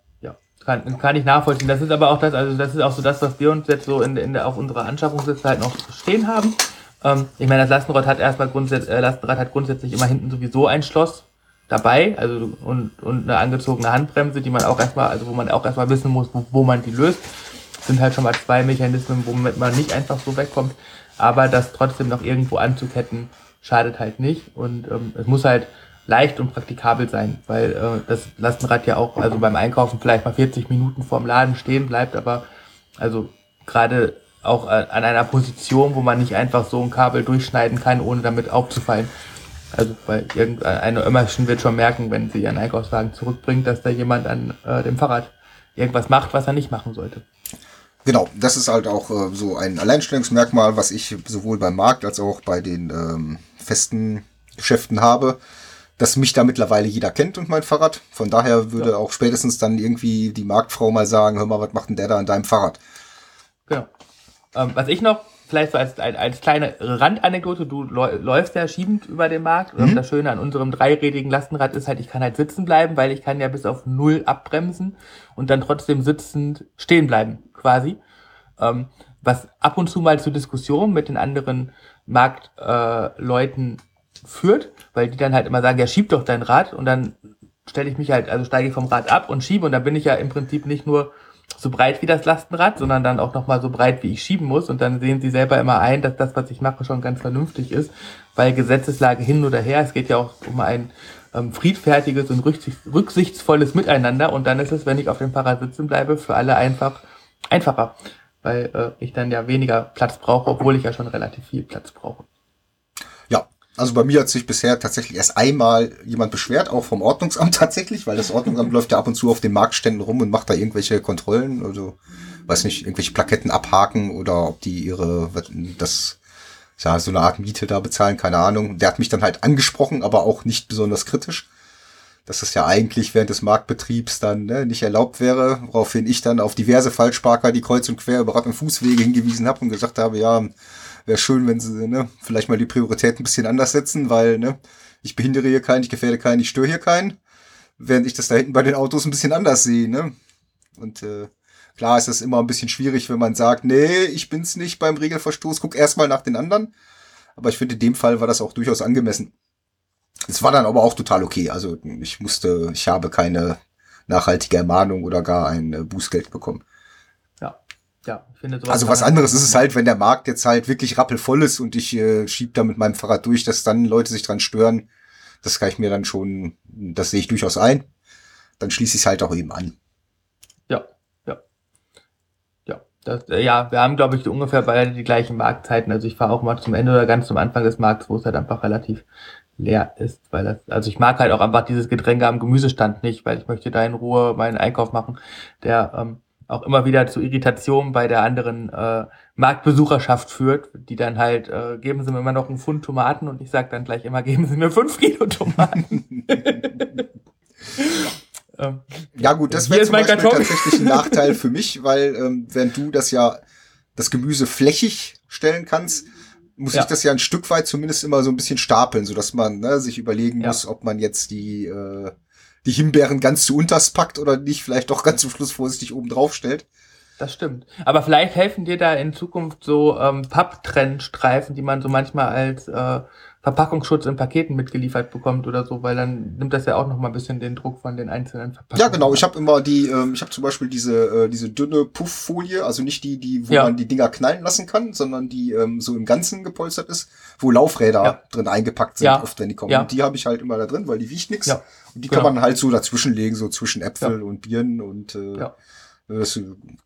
kann, kann ich nachvollziehen. Das ist aber auch das, also das ist auch so das, was wir uns jetzt so in, in der, auf unserer Anschaffungsliste halt noch stehen haben. Ähm, ich meine, das Lastenrad hat erstmal grundsätzlich, äh, Lastenrad hat grundsätzlich immer hinten sowieso ein Schloss dabei, also und, und eine angezogene Handbremse, die man auch erstmal, also wo man auch erstmal wissen muss, wo, wo man die löst. Sind halt schon mal zwei Mechanismen, womit man nicht einfach so wegkommt. Aber das trotzdem noch irgendwo anzuketten, schadet halt nicht. Und ähm, es muss halt, leicht und praktikabel sein, weil äh, das Lastenrad ja auch also beim Einkaufen vielleicht mal 40 Minuten vorm Laden stehen bleibt, aber also gerade auch äh, an einer Position, wo man nicht einfach so ein Kabel durchschneiden kann, ohne damit aufzufallen. Also weil irgendeine Ömmerchen wird schon merken, wenn sie ihren Einkaufswagen zurückbringt, dass da jemand an äh, dem Fahrrad irgendwas macht, was er nicht machen sollte. Genau, das ist halt auch äh, so ein Alleinstellungsmerkmal, was ich sowohl beim Markt als auch bei den ähm, festen Geschäften habe dass mich da mittlerweile jeder kennt und mein Fahrrad. Von daher würde ja. auch spätestens dann irgendwie die Marktfrau mal sagen, hör mal, was macht denn der da an deinem Fahrrad? Genau. Ähm, was ich noch, vielleicht so als, als, als kleine Randanekdote, du läufst ja schiebend über den Markt. Mhm. Das Schöne an unserem dreirädigen Lastenrad ist halt, ich kann halt sitzen bleiben, weil ich kann ja bis auf null abbremsen und dann trotzdem sitzend stehen bleiben, quasi. Ähm, was ab und zu mal zu Diskussionen mit den anderen Marktleuten äh, führt, weil die dann halt immer sagen, ja, schieb doch dein Rad und dann stelle ich mich halt, also steige ich vom Rad ab und schiebe und dann bin ich ja im Prinzip nicht nur so breit wie das Lastenrad, sondern dann auch nochmal so breit, wie ich schieben muss. Und dann sehen sie selber immer ein, dass das, was ich mache, schon ganz vernünftig ist, weil Gesetzeslage hin oder her, es geht ja auch um ein ähm, friedfertiges und rücksichtsvolles Miteinander. Und dann ist es, wenn ich auf dem Fahrrad sitzen bleibe, für alle einfach einfacher, weil äh, ich dann ja weniger Platz brauche, obwohl ich ja schon relativ viel Platz brauche. Also bei mir hat sich bisher tatsächlich erst einmal jemand beschwert, auch vom Ordnungsamt tatsächlich, weil das Ordnungsamt läuft ja ab und zu auf den Marktständen rum und macht da irgendwelche Kontrollen, also weiß nicht, irgendwelche Plaketten abhaken oder ob die ihre, das, ja, so eine Art Miete da bezahlen, keine Ahnung. Der hat mich dann halt angesprochen, aber auch nicht besonders kritisch, dass das ja eigentlich während des Marktbetriebs dann ne, nicht erlaubt wäre, woraufhin ich dann auf diverse Falschparker, die kreuz und quer über Rad- und Fußwege hingewiesen habe und gesagt habe, ja, wäre schön, wenn sie ne, vielleicht mal die Priorität ein bisschen anders setzen, weil ne, ich behindere hier keinen, ich gefährde keinen, ich störe hier keinen. Während ich das da hinten bei den Autos ein bisschen anders sehe. Ne? Und äh, klar ist das immer ein bisschen schwierig, wenn man sagt, nee, ich bin's nicht beim Regelverstoß, guck erstmal nach den anderen. Aber ich finde, in dem Fall war das auch durchaus angemessen. Es war dann aber auch total okay. Also ich musste, ich habe keine nachhaltige Ermahnung oder gar ein äh, Bußgeld bekommen ja, finde sowas. Also was anderes ist es halt, wenn der Markt jetzt halt wirklich rappelvoll ist und ich äh, schieb da mit meinem Fahrrad durch, dass dann Leute sich dran stören. das kann ich mir dann schon, das sehe ich durchaus ein. Dann schließe ich es halt auch eben an. Ja, ja. Ja, das, äh, ja wir haben, glaube ich, ungefähr beide die gleichen Marktzeiten. Also ich fahre auch mal zum Ende oder ganz zum Anfang des Markts, wo es halt einfach relativ leer ist, weil das, also ich mag halt auch einfach dieses Getränke am Gemüsestand nicht, weil ich möchte da in Ruhe meinen Einkauf machen, der ähm, auch immer wieder zu Irritationen bei der anderen äh, Marktbesucherschaft führt, die dann halt, äh, geben Sie mir immer noch einen Pfund Tomaten und ich sage dann gleich immer, geben Sie mir fünf Kilo Tomaten. ähm, ja gut, das wäre zum Beispiel Karton. tatsächlich ein Nachteil für mich, weil ähm, während du das ja das Gemüse flächig stellen kannst, muss ja. ich das ja ein Stück weit zumindest immer so ein bisschen stapeln, so dass man ne, sich überlegen ja. muss, ob man jetzt die äh, die Himbeeren ganz zu unters packt oder nicht, vielleicht doch ganz zum Schluss vorsichtig oben drauf stellt. Das stimmt. Aber vielleicht helfen dir da in Zukunft so ähm, Papptrennstreifen, die man so manchmal als äh, Verpackungsschutz in Paketen mitgeliefert bekommt oder so, weil dann nimmt das ja auch noch mal ein bisschen den Druck von den einzelnen Verpackungen. Ja, genau. Ich habe immer die, ähm, ich habe zum Beispiel diese äh, diese dünne Pufffolie, also nicht die, die wo ja. man die Dinger knallen lassen kann, sondern die ähm, so im Ganzen gepolstert ist, wo Laufräder ja. drin eingepackt sind, ja. oft wenn die kommen. Und die habe ich halt immer da drin, weil die wiegt nichts. Und die genau. kann man halt so dazwischenlegen, so zwischen Äpfel und Birnen und äh, das,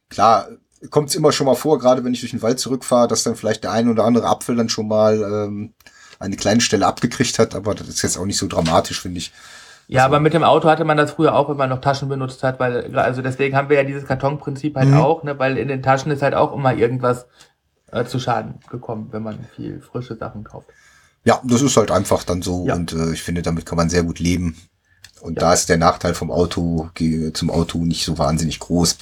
klar kommt es immer schon mal vor, gerade wenn ich durch den Wald zurückfahre, dass dann vielleicht der ein oder andere Apfel dann schon mal ähm, eine kleine Stelle abgekriegt hat, aber das ist jetzt auch nicht so dramatisch, finde ich. Ja, also, aber mit dem Auto hatte man das früher auch, wenn man noch Taschen benutzt hat, weil, also deswegen haben wir ja dieses Kartonprinzip halt mhm. auch, ne, weil in den Taschen ist halt auch immer irgendwas äh, zu Schaden gekommen, wenn man viel frische Sachen kauft. Ja, das ist halt einfach dann so ja. und äh, ich finde, damit kann man sehr gut leben. Und ja. da ist der Nachteil vom Auto zum Auto nicht so wahnsinnig groß.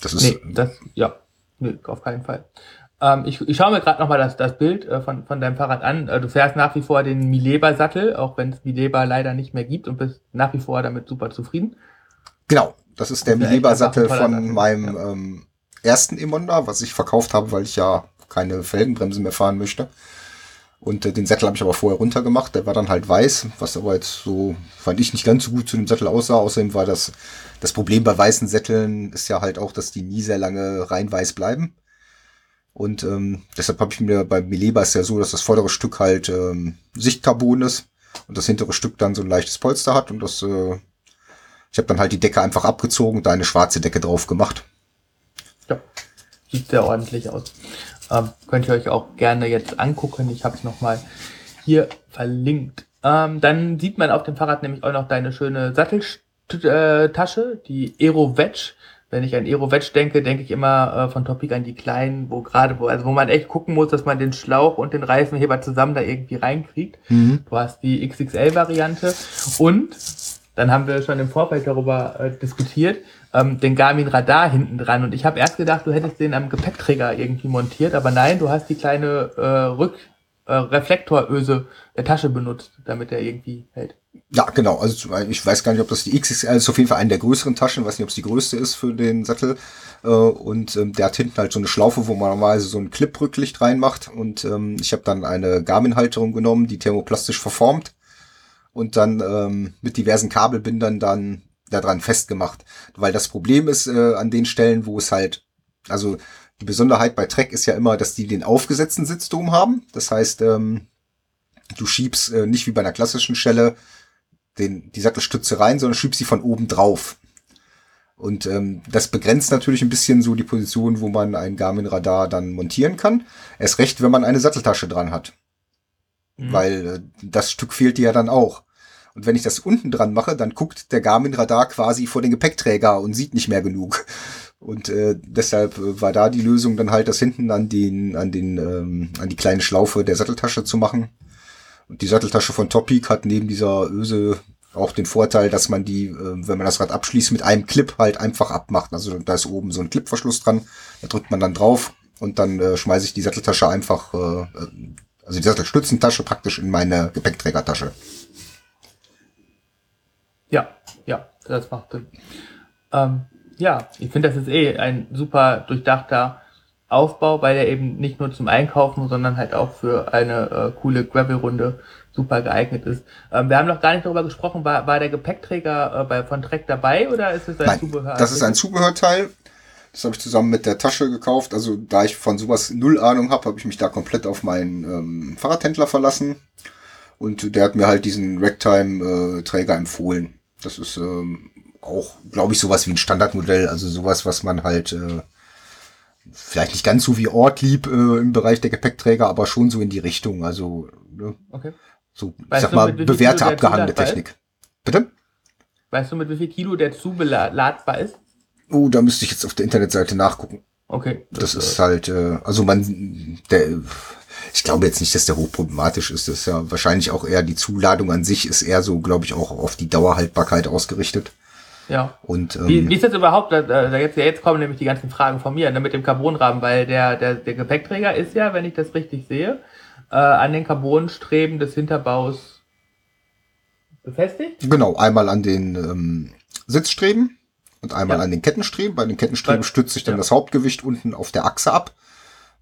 Das ist. Nee, das, ja, nee, auf keinen Fall. Ähm, ich, ich schaue mir gerade nochmal das, das Bild äh, von, von deinem Fahrrad an. Äh, du fährst nach wie vor den Mileba-Sattel, auch wenn es Mileba leider nicht mehr gibt und bist nach wie vor damit super zufrieden. Genau, das ist der Mileba-Sattel von Sattel. meinem ja. ähm, ersten Emonda, was ich verkauft habe, weil ich ja keine Felgenbremse mehr fahren möchte. Und äh, den Sattel habe ich aber vorher runtergemacht. Der war dann halt weiß, was aber jetzt so, fand ich nicht ganz so gut zu dem Sattel aussah. Außerdem war das, das Problem bei weißen Sätteln ist ja halt auch, dass die nie sehr lange rein weiß bleiben. Und ähm, deshalb habe ich mir bei Mileba ist ja so, dass das vordere Stück halt ähm, Sichtcarbon ist und das hintere Stück dann so ein leichtes Polster hat. Und das, äh, ich habe dann halt die Decke einfach abgezogen und da eine schwarze Decke drauf gemacht. Ja, sieht sehr ordentlich aus. Ähm, könnt ihr euch auch gerne jetzt angucken. Ich habe es nochmal hier verlinkt. Ähm, dann sieht man auf dem Fahrrad nämlich auch noch deine schöne Satteltasche, die Aero Wedge wenn ich an Aero-Wedge denke, denke ich immer äh, von Topic an die kleinen, wo gerade, wo, also wo man echt gucken muss, dass man den Schlauch und den Reifenheber zusammen da irgendwie reinkriegt. Mhm. Du hast die XXL-Variante und dann haben wir schon im Vorfeld darüber äh, diskutiert, ähm, den Garmin Radar hinten dran. Und ich habe erst gedacht, du hättest den am Gepäckträger irgendwie montiert, aber nein, du hast die kleine äh, Rück äh, Reflektoröse der Tasche benutzt, damit er irgendwie hält. Ja, genau. Also ich weiß gar nicht, ob das die XXL ist. Auf jeden Fall eine der größeren Taschen. Weiß nicht, ob es die größte ist für den Sattel. Äh, und ähm, der hat hinten halt so eine Schlaufe, wo man normalerweise so ein Clip-Rücklicht reinmacht. Und ähm, ich habe dann eine Garmin-Halterung genommen, die thermoplastisch verformt und dann ähm, mit diversen Kabelbindern dann daran festgemacht. Weil das Problem ist äh, an den Stellen, wo es halt, also die Besonderheit bei Trek ist ja immer, dass die den aufgesetzten Sitzdom haben. Das heißt, du schiebst äh, nicht wie bei einer klassischen Schelle den, die Sattelstütze rein, sondern schiebst sie von oben drauf. Und ähm, das begrenzt natürlich ein bisschen so die Position, wo man ein Garmin-Radar dann montieren kann. Erst recht, wenn man eine Satteltasche dran hat. Mhm. Weil äh, das Stück fehlt dir ja dann auch. Und wenn ich das unten dran mache, dann guckt der Garmin-Radar quasi vor den Gepäckträger und sieht nicht mehr genug. Und äh, deshalb äh, war da die Lösung dann halt, das hinten an den, an den, ähm, an die kleine Schlaufe der Satteltasche zu machen. Und die Satteltasche von Topic hat neben dieser Öse auch den Vorteil, dass man die, äh, wenn man das Rad abschließt, mit einem Clip halt einfach abmacht. Also da ist oben so ein Clipverschluss dran, da drückt man dann drauf und dann äh, schmeiße ich die Satteltasche einfach, äh, also die Sattelstützentasche praktisch in meine Gepäckträgertasche. Ja, ja, das macht Sinn. Ähm, ja, ich finde, das ist eh ein super durchdachter Aufbau, weil er eben nicht nur zum Einkaufen, sondern halt auch für eine äh, coole Gravel-Runde super geeignet ist. Ähm, wir haben noch gar nicht darüber gesprochen, war, war der Gepäckträger äh, bei, von Trek dabei oder ist es ein Nein, Zubehör? Das ist ein Zubehörteil. Das habe ich zusammen mit der Tasche gekauft. Also da ich von sowas null Ahnung habe, habe ich mich da komplett auf meinen ähm, Fahrradhändler verlassen. Und der hat mir halt diesen Ragtime-Träger empfohlen. Das ist ähm, auch, glaube ich, sowas wie ein Standardmodell, also sowas, was man halt äh, vielleicht nicht ganz so wie Ortlieb äh, im Bereich der Gepäckträger, aber schon so in die Richtung. Also ne? Okay. so, ich Weißt sag du, mal, bewährte abgehangene? Technik. Bitte? Weißt du, mit wie viel Kilo der zuladbar ist? Oh, da müsste ich jetzt auf der Internetseite nachgucken. Okay. Das ist halt, äh, also man, der, ich glaube jetzt nicht, dass der hochproblematisch ist. Das ist ja wahrscheinlich auch eher die Zuladung an sich ist eher so, glaube ich, auch auf die Dauerhaltbarkeit ausgerichtet. Ja. Und ähm, Wie, wie ist das überhaupt? Da, jetzt, jetzt kommen nämlich die ganzen Fragen von mir ne, mit dem Carbonrahmen, weil der, der, der Gepäckträger ist ja, wenn ich das richtig sehe, äh, an den Carbonstreben des Hinterbaus befestigt. genau, einmal an den ähm, Sitzstreben und einmal Ja. an den Kettenstreben. Bei den Kettenstreben stützt sich dann ja. das Hauptgewicht unten auf der Achse ab,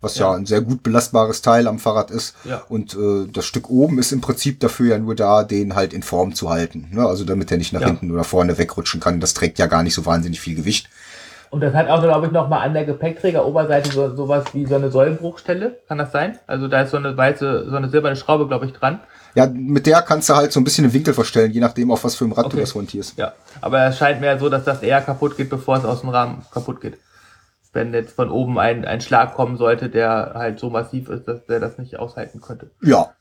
was ja. Ja. ein sehr gut belastbares Teil am Fahrrad ist. Ja. Und äh, das Stück oben ist im Prinzip dafür ja nur da, den halt in Form zu halten. Ne? Also damit er nicht nach Ja. hinten oder vorne wegrutschen kann. Das trägt ja gar nicht so wahnsinnig viel Gewicht. Und das hat auch, glaube ich, nochmal an der Gepäckträgeroberseite so sowas wie so eine Sollbruchstelle. Kann das sein? Also da ist so eine weiße, so eine silberne Schraube, glaube ich, dran. Ja, mit der kannst du halt so ein bisschen den Winkel verstellen, je nachdem, auf was für einem Rad du Okay. das montierst. Ja. Aber es scheint mir so, dass das eher kaputt geht, bevor es aus dem Rahmen kaputt geht. Wenn jetzt von oben ein, ein Schlag kommen sollte, der halt so massiv ist, dass der das nicht aushalten könnte. Ja,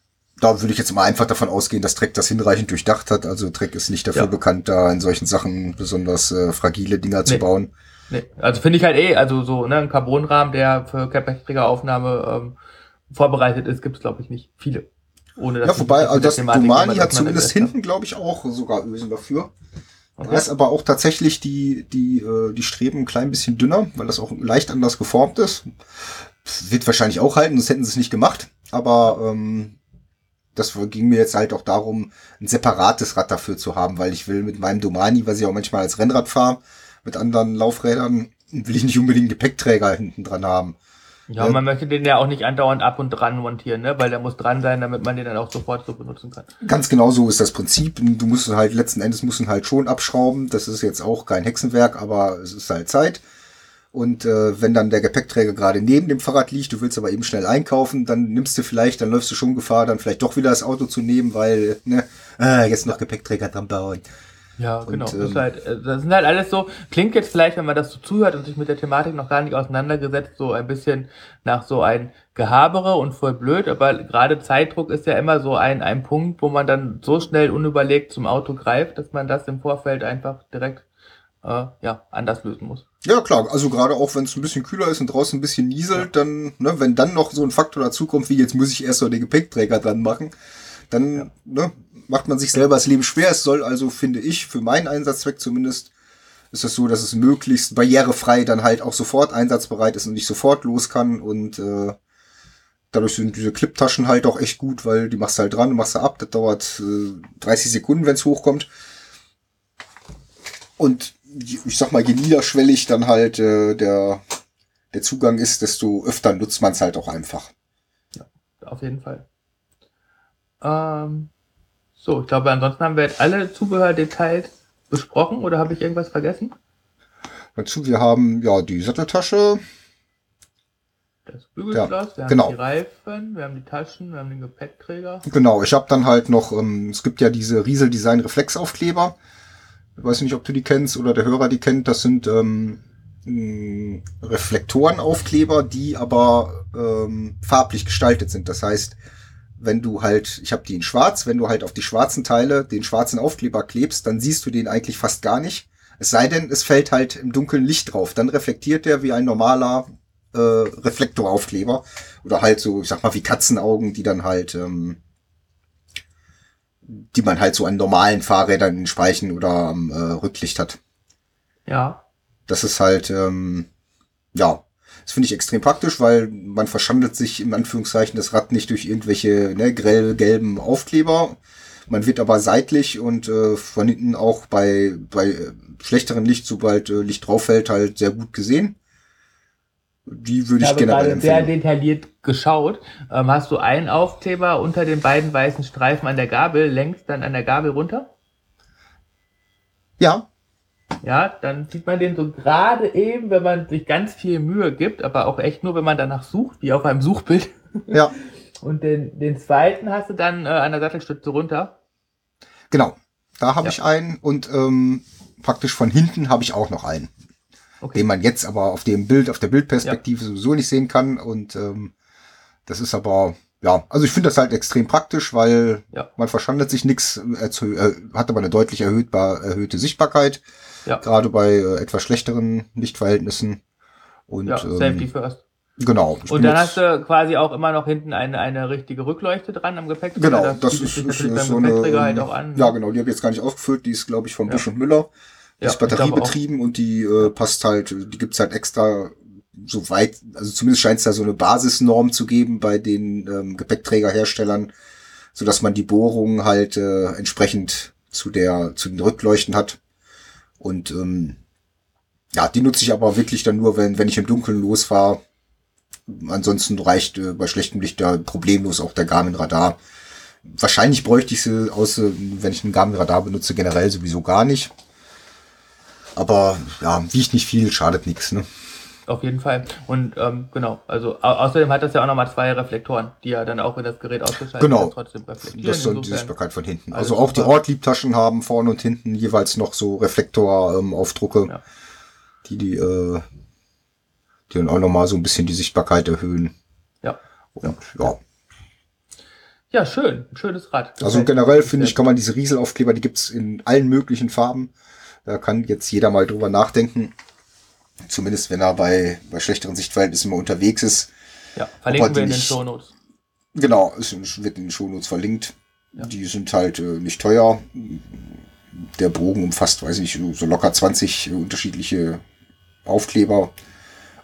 da würde ich jetzt mal einfach davon ausgehen, dass Trek das hinreichend durchdacht hat. Also Trek ist nicht dafür Ja. bekannt, da in solchen Sachen besonders äh, fragile Dinger zu Nee. bauen. Nee, also finde ich halt eh, also so, ne, ein Carbonrahmen, der für Gepäckträgeraufnahme ähm, vorbereitet ist, gibt es, glaube ich, nicht viele. Ohne Ja, dass wobei, ich mich also das Thematik Domani hat zumindest hinten, glaube ich, auch sogar Ösen dafür. Da ist aber auch tatsächlich die, die, äh, die Streben ein klein bisschen dünner, weil das auch leicht anders geformt ist. Wird wahrscheinlich auch halten, sonst hätten sie es nicht gemacht. Aber ähm, das ging mir jetzt halt auch darum, ein separates Rad dafür zu haben, weil ich will mit meinem Domani, was ich auch manchmal als Rennrad fahre, mit anderen Laufrädern, will ich nicht unbedingt einen Gepäckträger hinten dran haben. Ja, und man möchte den ja auch nicht andauernd ab und dran montieren, ne? Weil der muss dran sein, damit man den dann auch sofort so benutzen kann. Ganz genau so ist das Prinzip. Du musst halt letzten Endes musst ihn halt schon abschrauben. Das ist jetzt auch kein Hexenwerk, aber es ist halt Zeit. Und äh, wenn dann der Gepäckträger gerade neben dem Fahrrad liegt, du willst aber eben schnell einkaufen, dann nimmst du vielleicht, dann läufst du schon Gefahr, dann vielleicht doch wieder das Auto zu nehmen, weil, ne, ah, jetzt noch Gepäckträger dran bauen. Ja, Und, genau. das, ähm, ist halt, äh, das sind halt alles so, klingt jetzt vielleicht, wenn man das so zuhört und sich mit der Thematik noch gar nicht auseinandergesetzt, so ein bisschen nach so ein Gehabere und voll blöd, aber gerade Zeitdruck ist ja immer so ein, ein Punkt, wo man dann so schnell unüberlegt zum Auto greift, dass man das im Vorfeld einfach direkt äh, ja, anders lösen muss. Ja, klar, also gerade auch wenn es ein bisschen kühler ist und draußen ein bisschen nieselt, dann, ne, wenn dann noch so ein Faktor dazukommt, wie jetzt muss ich erst noch den Gepäckträger dran machen, dann ne, macht man sich selber das Leben schwer. Es soll also, finde ich, für meinen Einsatzzweck zumindest, ist es so, dass es möglichst barrierefrei dann halt auch sofort einsatzbereit ist und ich sofort los kann und äh, dadurch sind diese Cliptaschen halt auch echt gut, weil die machst du halt dran, machst du ab, das dauert äh, 30 Sekunden, wenn es hochkommt. Und ich sag mal, je niederschwellig dann halt äh, der, der Zugang ist, desto öfter nutzt man es halt auch einfach. Auf jeden Fall. Ähm, so, ich glaube, ansonsten haben wir jetzt alle Zubehördetails besprochen oder habe ich irgendwas vergessen? Dazu, wir haben ja die Satteltasche, Das Bügelschloss, wir haben genau. die Reifen, wir haben die Taschen, wir haben den Gepäckträger. Genau, ich habe dann halt noch, ähm, es gibt ja diese Riesel Design Reflexaufkleber. Ich weiß nicht, ob du die kennst oder der Hörer die kennt. Das sind ähm, Reflektorenaufkleber, die aber ähm, farblich gestaltet sind. Das heißt, wenn du halt, ich habe die in schwarz, wenn du halt auf die schwarzen Teile den schwarzen Aufkleber klebst, dann siehst du den eigentlich fast gar nicht. Es sei denn, es fällt halt im dunklen Licht drauf. Dann reflektiert der wie ein normaler äh, Reflektoraufkleber. Oder halt so, ich sag mal, wie Katzenaugen, die dann halt ähm, die man halt so an normalen Fahrrädern in den Speichen oder am äh, Rücklicht hat. Ja, Das ist halt, ähm, ja, das finde ich extrem praktisch, weil man verschandelt sich im Anführungszeichen das Rad nicht durch irgendwelche ne, grell gelben Aufkleber. Man wird aber seitlich und äh, von hinten auch bei, bei äh, schlechteren Licht, sobald äh, Licht drauf fällt, halt sehr gut gesehen. Die würde ich ich habe generell gerade sehr empfehlen. detailliert geschaut. Ähm, hast du einen Aufkleber unter den beiden weißen Streifen an der Gabel, längst dann an der Gabel runter? Ja, Ja, dann sieht man den so gerade eben, wenn man sich ganz viel Mühe gibt, aber auch echt nur, wenn man danach sucht, wie auf einem Suchbild. ja. Und den, den zweiten hast du dann äh, an der Sattelstütze runter? Genau, da habe Ja. ich einen und ähm, praktisch von hinten habe ich auch noch einen, Okay. den man jetzt aber auf dem Bild, auf der Bildperspektive sowieso nicht sehen kann. Und ähm, das ist aber, ja, also ich finde das halt extrem praktisch, weil Ja. man verschandelt sich nichts, äh, hat aber eine deutlich erhöhtbar, erhöhte Sichtbarkeit, Ja. gerade bei äh, etwas schlechteren Lichtverhältnissen. Und Ja, Safety ähm, first. genau. Und dann hast du quasi auch immer noch hinten eine, eine richtige Rückleuchte dran am Gepäckträger. Genau, das bietet ist, ist, ist so eine. Halt auch an. Ja, genau, die habe ich jetzt gar nicht aufgeführt. Die ist, glaube ich, von Ja. Busch und Müller. Die Ja, ist batteriebetrieben und die äh, passt halt, die gibt's halt extra so weit, also zumindest scheint es da so eine Basisnorm zu geben bei den ähm, Gepäckträgerherstellern, so dass man die Bohrung halt äh, entsprechend zu der zu den Rückleuchten hat. Und ähm, ja, die nutze ich aber wirklich dann nur, wenn wenn ich im Dunkeln losfahre. Ansonsten reicht äh, bei schlechtem Licht da problemlos auch der Garmin Radar. Wahrscheinlich bräuchte ich sie, außer wenn ich einen Garmin Radar benutze, generell sowieso gar nicht. Aber ja, wiegt nicht viel, schadet nichts. Ne? Auf jeden Fall. Und ähm, genau, also au außerdem hat das ja auch nochmal zwei Reflektoren, die ja dann auch in das Gerät ausgeschaltet Genau. sind, trotzdem reflektieren. Das soll die Sichtbarkeit von hinten. alles Also auch die super. Ortliebtaschen haben vorne und hinten jeweils noch so Reflektoraufdrucke, Ja. die die, äh, die dann auch nochmal so ein bisschen die Sichtbarkeit erhöhen. Ja. Und ja, ja, schön. Ein schönes Rad. also Gefällt generell finde ich, kann man diese Rieselaufkleber, die gibt's in allen möglichen Farben. Da kann jetzt jeder mal drüber nachdenken. Zumindest wenn er bei, bei schlechteren Sichtverhältnissen mal unterwegs ist. Ja, verlinken wir in den Shownotes. Genau, es wird in den Shownotes verlinkt. Ja. Die sind halt äh, nicht teuer. Der Bogen umfasst, weiß ich nicht, so locker 20 unterschiedliche Aufkleber.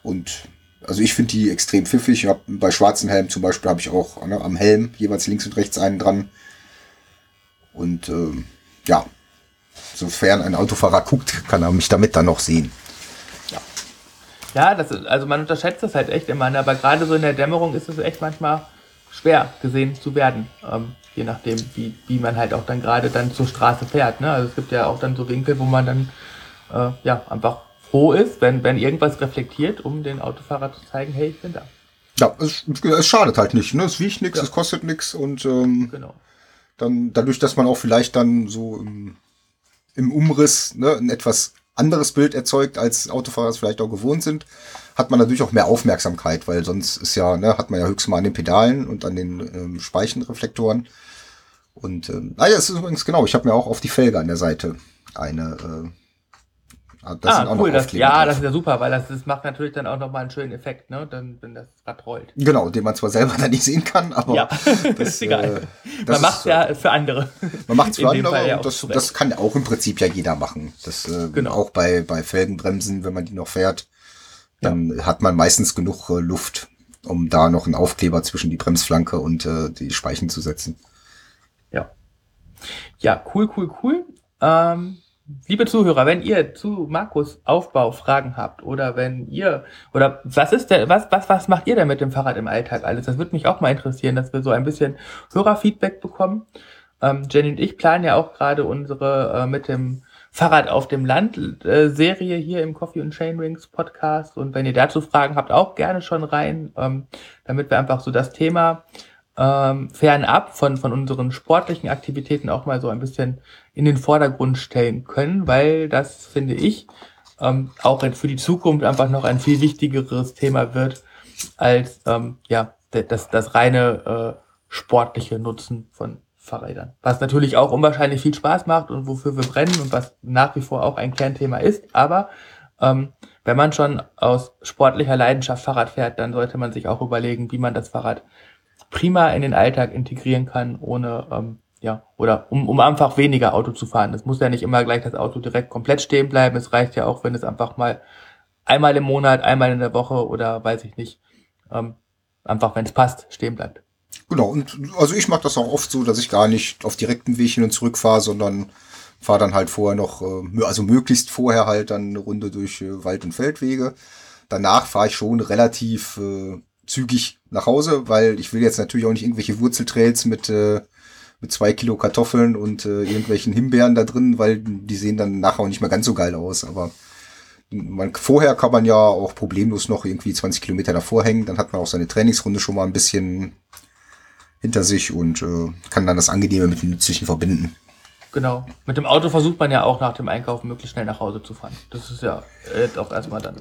Und also ich finde die extrem pfiffig. Ich hab, bei schwarzem Helm zum Beispiel habe ich auch ne, am Helm jeweils links und rechts einen dran. Und ähm, ja, sofern ein Autofahrer guckt, kann er mich damit dann noch sehen. Ja, das ist, also man unterschätzt das halt echt immer, ne? aber gerade so in der Dämmerung ist es echt manchmal schwer gesehen zu werden, ähm, je nachdem, wie, wie man halt auch dann gerade dann zur Straße fährt. Ne? Also es gibt ja auch dann so Winkel, wo man dann äh, ja einfach froh ist, wenn, wenn irgendwas reflektiert, um den Autofahrer zu zeigen, hey, ich bin da. Ja, es, es schadet halt nicht. Ne? Es wiegt nichts, Ja. es kostet nichts und ähm, Genau. dann dadurch, dass man auch vielleicht dann so im, im Umriss ne, ein etwas anderes Bild erzeugt, als Autofahrer es vielleicht auch gewohnt sind, hat man natürlich auch mehr Aufmerksamkeit, weil sonst ist ja, ne, hat man ja höchstens mal an den Pedalen und an den ähm, Speichenreflektoren. Und ähm, ah ja, es ist übrigens genau, ich habe mir auch auf die Felge an der Seite eine äh, ah, da sind ah, auch cool, das, ja, das ist ja super, weil das, das macht natürlich dann auch nochmal einen schönen Effekt, ne? dann, wenn das Rad rollt. Genau, den man zwar selber dann nicht sehen kann, aber Ja, das, ist egal. äh, das man macht ja für andere. Man macht es für andere Fall ja und das, das kann auch im Prinzip ja jeder machen. Das äh, Genau. auch bei, bei Felgenbremsen, wenn man die noch fährt, dann hat man meistens genug äh, Luft, um da noch einen Aufkleber zwischen die Bremsflanke und äh, die Speichen zu setzen. Ja. Ja, cool, cool, cool. Ähm, liebe Zuhörer, wenn ihr zu Markus Aufbau Fragen habt oder wenn ihr oder was ist denn, was, was, was macht ihr denn mit dem Fahrrad im Alltag alles? Das würde mich auch mal interessieren, dass wir so ein bisschen Hörerfeedback bekommen. Ähm, Jenny und ich planen ja auch gerade unsere äh, mit dem Fahrrad auf dem Land äh, Serie hier im Coffee und Chainrings Podcast. Und wenn ihr dazu Fragen habt, auch gerne schon rein, ähm, damit wir einfach so das Thema ähm, fernab von, von unseren sportlichen Aktivitäten auch mal so ein bisschen in den Vordergrund stellen können, weil das, finde ich, ähm, auch für die Zukunft einfach noch ein viel wichtigeres Thema wird als ähm, ja, das, das reine äh, sportliche Nutzen von Fahrrädern. Was natürlich auch unwahrscheinlich viel Spaß macht und wofür wir brennen und was nach wie vor auch ein Kernthema ist. Aber ähm, wenn man schon aus sportlicher Leidenschaft Fahrrad fährt, dann sollte man sich auch überlegen, wie man das Fahrrad prima in den Alltag integrieren kann, ohne ähm, ja, oder um, um einfach weniger Auto zu fahren. Es muss ja nicht immer gleich das Auto direkt komplett stehen bleiben. Es reicht ja auch, wenn es einfach mal einmal im Monat, einmal in der Woche oder weiß ich nicht, ähm, einfach wenn es passt, stehen bleibt. Genau, und also ich mache das auch oft so, dass ich gar nicht auf direktem Weg hin und zurück fahre, sondern fahre dann halt vorher noch, äh, also möglichst vorher halt dann eine Runde durch äh, Wald- und Feldwege. Danach fahre ich schon relativ äh, zügig nach Hause, weil ich will jetzt natürlich auch nicht irgendwelche Wurzeltrails mit, äh, mit zwei Kilo Kartoffeln und äh, irgendwelchen Himbeeren da drin, weil die sehen dann nachher auch nicht mehr ganz so geil aus. Aber man, vorher kann man ja auch problemlos noch irgendwie 20 Kilometer davor hängen, dann hat man auch seine Trainingsrunde schon mal ein bisschen hinter sich und äh, kann dann das Angenehme mit dem Nützlichen verbinden. Genau. Mit dem Auto versucht man ja auch nach dem Einkaufen möglichst schnell nach Hause zu fahren. Das ist ja jetzt auch erstmal dann.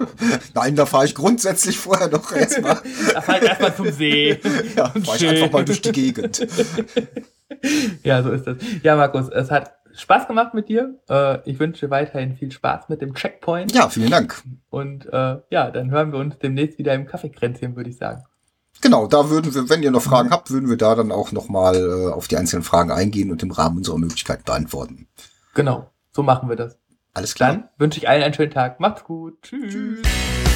Nein, da fahre ich grundsätzlich vorher noch erstmal. da fahre ich erstmal zum See. Ja, fahre ich einfach mal durch die Gegend. ja, so ist das. Ja, Markus, es hat Spaß gemacht mit dir. Äh, ich wünsche weiterhin viel Spaß mit dem Checkpoint. Ja, vielen Dank. Und äh, ja, dann hören wir uns demnächst wieder im Kaffeekränzchen, würde ich sagen. Genau, da würden wir, wenn ihr noch Fragen habt, würden wir da dann auch nochmal äh, auf die einzelnen Fragen eingehen und im Rahmen unserer Möglichkeiten beantworten. Genau, so machen wir das. Alles klar. Dann wünsche ich allen einen schönen Tag. Macht's gut. Tschüss. Tschüss.